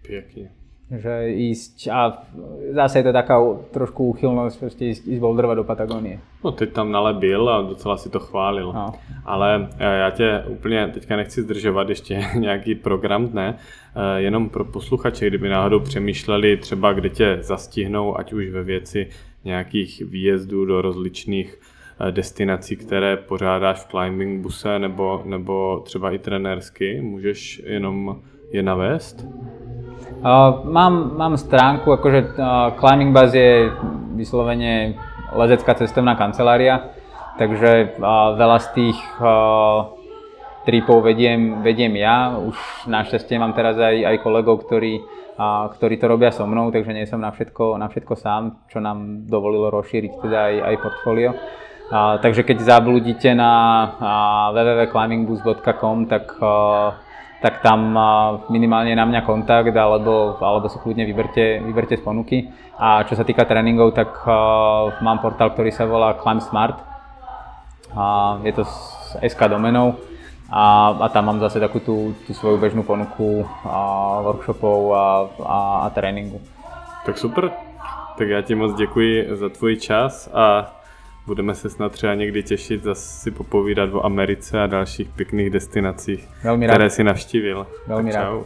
Pekne. Že ísť, a zase je to taká trošku úchylnosť proste ísť, ísť boulderovať do Patagónie. No teď tam nalebil a docela si to chválil. No. Ale e, já tě úplně teďka nechci zdržovat ještě <laughs> nějaký program dne, e, jenom pro posluchače, kdyby náhodou přemýšleli třeba, kde tě zastihnou, ať už ve věci nějakých výjezdů do rozličných Eh, destinací, které pořádáš v climbing buse nebo, nebo třeba i trenérsky? Můžeš jenom je navést? Uh, mám, mám stránku, akože uh, Climbing Bus je vyslovene lezecká cestovná kancelária, takže uh, veľa z tých uh, tripov vediem, vediem ja. Už našťastie mám teraz aj, aj kolegov, ktorí, uh, ktorí to robia so mnou, takže nie som na všetko, na všetko sám, čo nám dovolilo rozšíriť teda aj, aj portfólio. A, takže keď zabludíte na www.climbingboost.com, tak, a, tak tam minimálne na mňa kontakt alebo, alebo si kľudne vyberte, vyberte z ponuky. A čo sa týka tréningov, tak a, mám portál, ktorý sa volá Climb Smart. A, je to s SK domenou a, a tam mám zase takú tú, tú svoju bežnú ponuku a, workshopov a, a, a tréningu. Tak super. Tak já ti moc děkuji za tvůj čas a budeme se snad třeba někdy těšit zase si popovídat o Americe a dalších pěkných destinacích, Velmi které rád. si navštívil. Velmi tak rád. Čau.